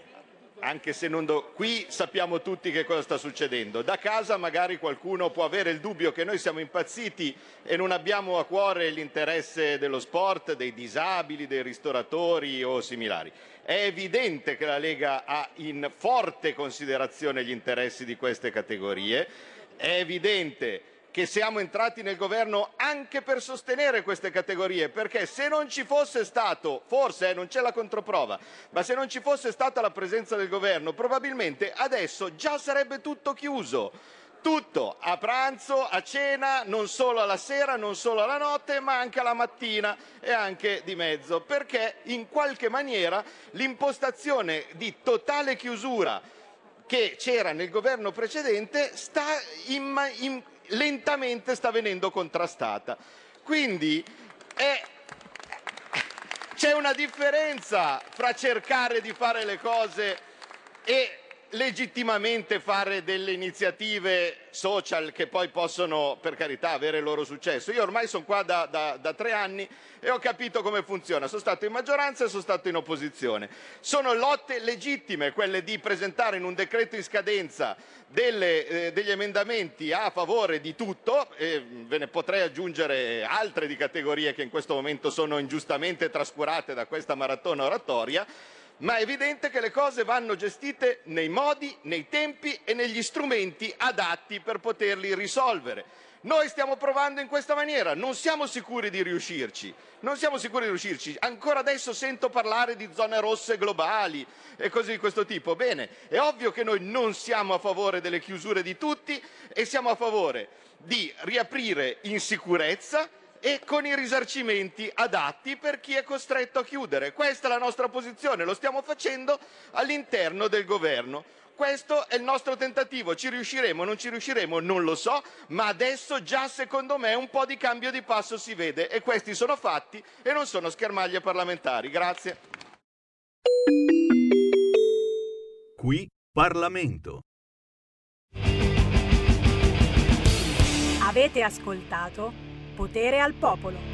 anche se non do... qui sappiamo tutti che cosa sta succedendo. Da casa magari qualcuno può avere il dubbio che noi siamo impazziti e non abbiamo a cuore l'interesse dello sport, dei disabili, dei ristoratori o similari. È evidente che la Lega ha in forte considerazione gli interessi di queste categorie, è evidente che siamo entrati nel governo anche per sostenere queste categorie, perché se non ci fosse stato, forse eh, non c'è la controprova, ma se non ci fosse stata la presenza del governo, probabilmente adesso già sarebbe tutto chiuso. Tutto, a pranzo, a cena, non solo alla sera, non solo alla notte, ma anche alla mattina e anche di mezzo, perché in qualche maniera l'impostazione di totale chiusura che c'era nel governo precedente sta in, in, lentamente sta venendo contrastata. Quindi è, c'è una differenza fra cercare di fare le cose e legittimamente fare delle iniziative social che poi possono, per carità, avere il loro successo. Io ormai sono qua da, da, da, tre anni e ho capito come funziona. Sono stato in maggioranza e sono stato in opposizione. Sono lotte legittime quelle di presentare in un decreto in scadenza delle, eh, degli emendamenti a favore di tutto, e ve ne potrei aggiungere altre di categorie che in questo momento sono ingiustamente trascurate da questa maratona oratoria ma è evidente che le cose vanno gestite nei modi, nei tempi e negli strumenti adatti per poterli risolvere. Noi stiamo provando in questa maniera, non siamo sicuri di riuscirci, non siamo sicuri di riuscirci. Ancora adesso sento parlare di zone rosse globali e cose di questo tipo. Bene, è ovvio che noi non siamo a favore delle chiusure di tutti e siamo a favore di riaprire in sicurezza e con i risarcimenti adatti per chi è costretto a chiudere. Questa è la nostra posizione, lo stiamo facendo all'interno del governo. Questo è il nostro tentativo, ci riusciremo o non ci riusciremo non lo so, ma adesso già secondo me un po' di cambio di passo si vede e questi sono fatti e non sono schermaglie parlamentari. Grazie. Qui Parlamento. Avete ascoltato Potere al popolo.